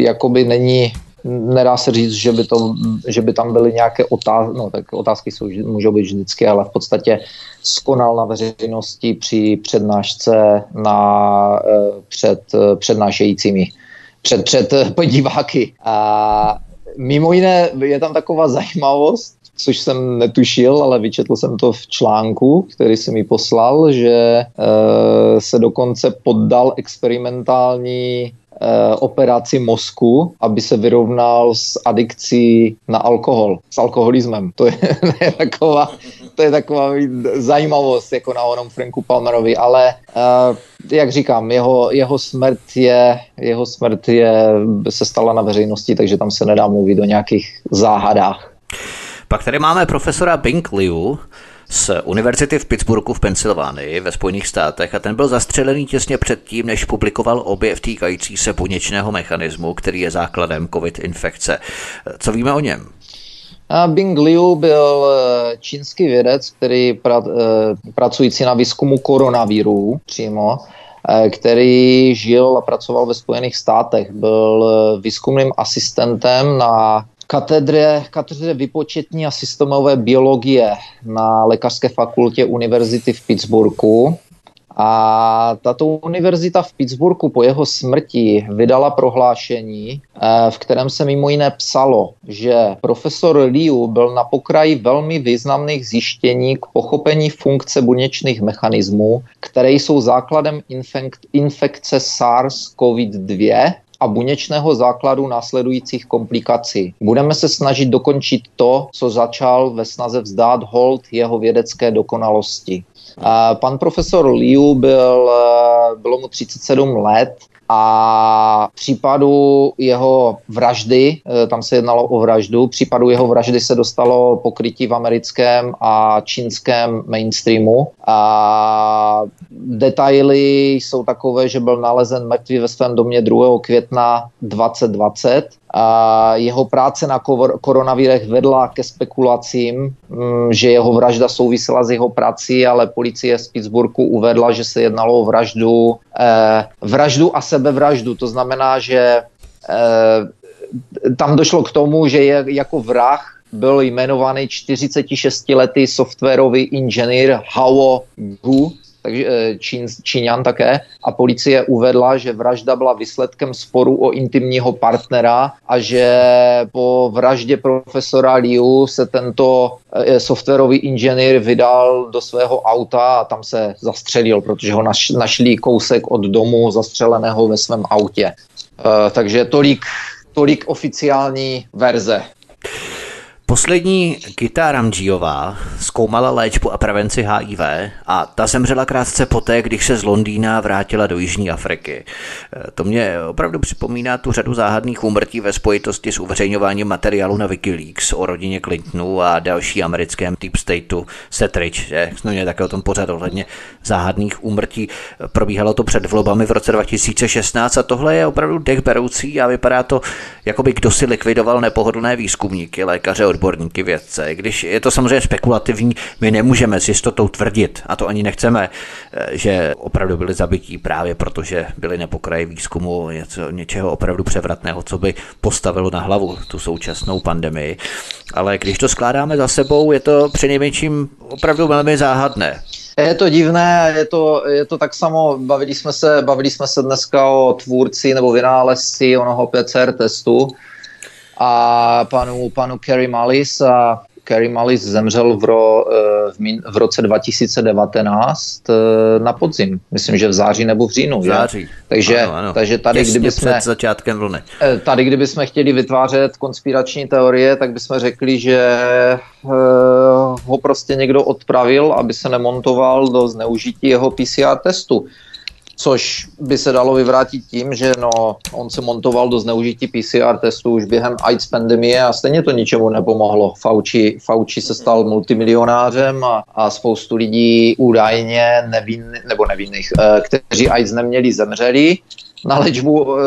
jakoby není, nedá se říct, že by, to, že by tam byly nějaké otázky, no tak otázky jsou, můžou být vždycky, ale v podstatě skonal na veřejnosti při přednášce na, e, před přednášejícími, před, před diváky. A mimo jiné je tam taková zajímavost, což jsem netušil, ale vyčetl jsem to v článku, který jsem mi poslal, že e, se dokonce poddal experimentální e, operaci mozku, aby se vyrovnal s adikcí na alkohol, s alkoholismem. To je, to je taková, to je taková zajímavost jako na onom Franku Palmerovi, ale e, jak říkám, jeho, jeho smrt je, jeho smrt je, se stala na veřejnosti, takže tam se nedá mluvit o nějakých záhadách. Pak tady máme profesora Bing Liu, z univerzity v Pittsburghu v Pensylvánii ve Spojených státech a ten byl zastřelený těsně předtím, než publikoval objev týkající se buněčného mechanismu, který je základem COVID infekce. Co víme o něm? Bing Liu byl eh, čínský vědec, který pra, eh, pracující na výzkumu koronaviru přímo, eh, který žil a pracoval ve Spojených státech. Byl výzkumným asistentem na katedře, katedře vypočetní a systémové biologie na Lékařské fakultě univerzity v Pittsburghu. A tato univerzita v Pittsburghu po jeho smrti vydala prohlášení, eh, v kterém se mimo jiné psalo, že profesor Liu byl na pokraji velmi významných zjištění k pochopení funkce buněčných mechanismů, které jsou základem infek- infekce SARS-CoV-2 a buněčného základu následujících komplikací. Budeme se snažit dokončit to, co začal ve snaze vzdát hold jeho vědecké dokonalosti. Pan profesor Liu byl, bylo mu 37 let, a případu jeho vraždy, eh, tam se jednalo o vraždu, případu jeho vraždy se dostalo pokrytí v americkém a čínském mainstreamu. A detaily jsou takové, že byl nalezen mrtvý ve svém domě 2. května 2020 a jeho práce na koronavírech vedla ke spekulacím, mm, že jeho vražda souvisela s jeho prací, ale policie z Pittsburghu uvedla, že se jednalo o vraždu, eh, vraždu a sebevraždu. To znamená, že eh, tam došlo k tomu, že je jako vrah byl jmenovaný 46-letý softwarový inženýr Hao Gu, takže eh, Čín, Číňan také, a policie uvedla, že vražda byla výsledkem sporu o intimního partnera a že po vraždě profesora Liu se tento eh, softwarový inženýr vydal do svého auta a tam se zastřelil, protože ho naš, našli kousek od domu zastřeleného ve svém autě. Uh, takže tolik, tolik oficiální verze. Poslední Gita Ramjiová zkoumala léčbu a prevenci HIV a ta zemřela krátce poté, když se z Londýna vrátila do Jižní Afriky. E, to mě opravdu připomíná tu řadu záhadných úmrtí ve spojitosti s uveřejňováním materiálu na Wikileaks o rodině Clintonu a další americkém Deep Stateu Setridge. Že? Jsme měli také o tom pořád ohledně záhadných úmrtí. Probíhalo to před volbami v roce 2016 a tohle je opravdu dechberoucí a vypadá to, jako by kdo si likvidoval nepohodlné výzkumníky, lékaře, od odborníky, vědce. Když je to samozřejmě spekulativní, my nemůžeme s jistotou tvrdit, a to ani nechceme, eh, že opravdu byli zabití právě protože byli na pokraji výzkumu něco, něčeho opravdu převratného, co by postavilo na hlavu tu současnou pandemii. Ale když to skládáme za sebou, je to přinejmenším opravdu velmi záhadné. Je to divné, je to, je to tak samo, bavili jsme, se, bavili jsme se dneska o tvůrci nebo vynálezci onoho PCR testu, a panu, panu Kerry Mallis a Kerry Mallis zemřel v, ro, eh, v, min, v roce 2019 eh, na podzim. Myslím, že v září nebo v říjnu. V září. Takže, ano, ano. takže tady, Těsně kdyby jsme, před začátkem vlny. Eh, tady, kdyby jsme chtěli vytvářet konspirační teorie, tak bychom řekli, že ho prostě někdo odpravil, aby se nemontoval do zneužití jeho PCR testu což by se dalo vyvrátit tím, že no, on se montoval do zneužití PCR testů už během AIDS pandemie a stejně to ničemu nepomohlo. Fauci, Fauci se stal multimilionářem a, a spoustu lidí údajně nevinných, nebo nevinných, eh, kteří AIDS neměli, zemřeli na léčbu e,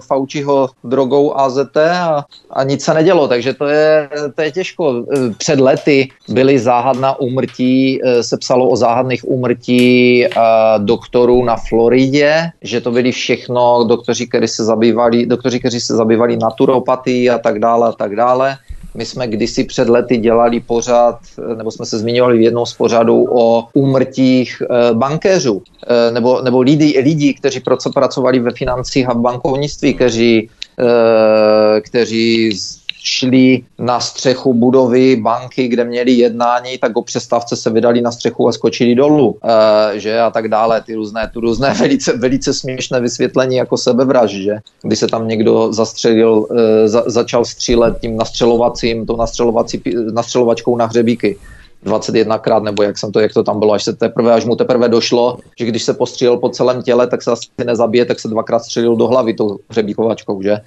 Fauciho drogou AZT a, a nic se nedělo, takže to je, to je těžko. E, před lety byly záhadná úmrtí, e, se psalo o záhadných úmrtí e, doktorů na Floridě, že to byli všechno doktoři, kteří se zabývali, doktoři, kteří se zabývali naturopatií a tak dále a tak dále. My jsme kdysi před lety dělali pořád, nebo jsme se zmiňovali v jednou z pořadů o úmrtích eh, bankéřů, eh, nebo, nebo lidi, lidi, kteří pracovali ve financích a v bankovnictví, kteří, eh, kteří šli na střechu budovy banky, kde měli jednání, tak o přestávce se vydali na střechu a skočili dolů, e, že a tak dále, ty různé, tu různé velice, velice směšné vysvětlení jako sebevraž, že kdy se tam někdo zastřelil, e, za, začal střílet tím nastřelovacím, tou nastřelovací, nastřelovačkou na hřebíky. 21krát, nebo jak jsem to, jak to tam bylo, až se teprve, až mu teprve došlo, že když se postřílel po celém těle, tak se asi nezabije, tak se dvakrát střelil do hlavy tou hřebíkovačkou, že?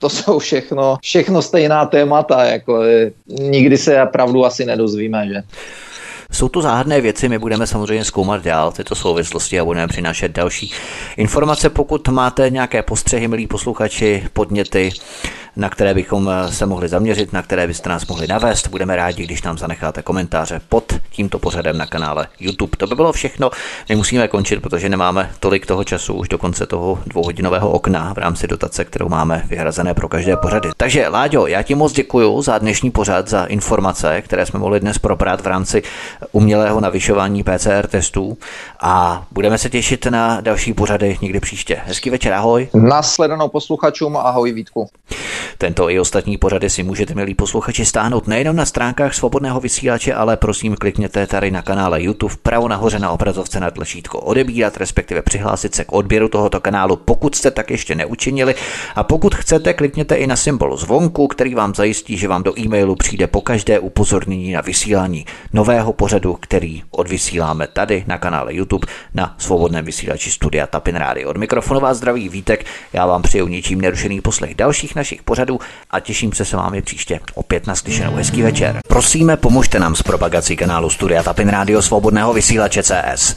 To jsou všechno, všechno stejná témata, jako nikdy se pravdu asi nedozvíme, že. Jsou to záhadné věci, my budeme samozřejmě zkoumat dál tyto souvislosti a budeme přinášet další informace. Pokud máte nějaké postřehy, milí posluchači, podněty, na které bychom eh, se mohli zaměřit, na které byste nás mohli navést. Budeme rádi, když nám zanecháte komentáře pod tímto pořadem na kanále YouTube. To by bylo všechno. My musíme končit, protože nemáme tolik toho času už do konce toho dvouhodinového okna v rámci dotace, kterou máme vyhrazené pro každé pořady. Takže Láďo, já ti moc děkuji za dnešní pořad, za informace, které jsme mohli dnes probrat v rámci umělého navyšování PCR testů a budeme se těšit na další pořady někdy příště. Hezký večer, ahoj. Nasledanou posluchačům, ahoj Vítku. Tento i ostatní pořady si můžete, milí posluchači, stáhnout nejenom na stránkách svobodného vysílače, ale prosím klikněte tady na kanále YouTube pravo nahoře na obrazovce na tlačítko odebírat, respektive přihlásit se k odběru tohoto kanálu, pokud jste tak ještě neučinili. A pokud chcete, klikněte i na symbol zvonku, který vám zajistí, že vám do e-mailu přijde po každé upozornění na vysílání nového pořadu, který odvysíláme tady na kanále YouTube na svobodném vysílači Studia Tapin Radio. Od mikrofonu vás zdraví Vítek, já vám přeju ničím nerušený poslech dalších našich pořadů a těším se s vámi příště opět na slyšenou. Hezký večer. Prosíme, pomožte nám s propagací kanálu Studia Tapin Radio Svobodného vysílače CS.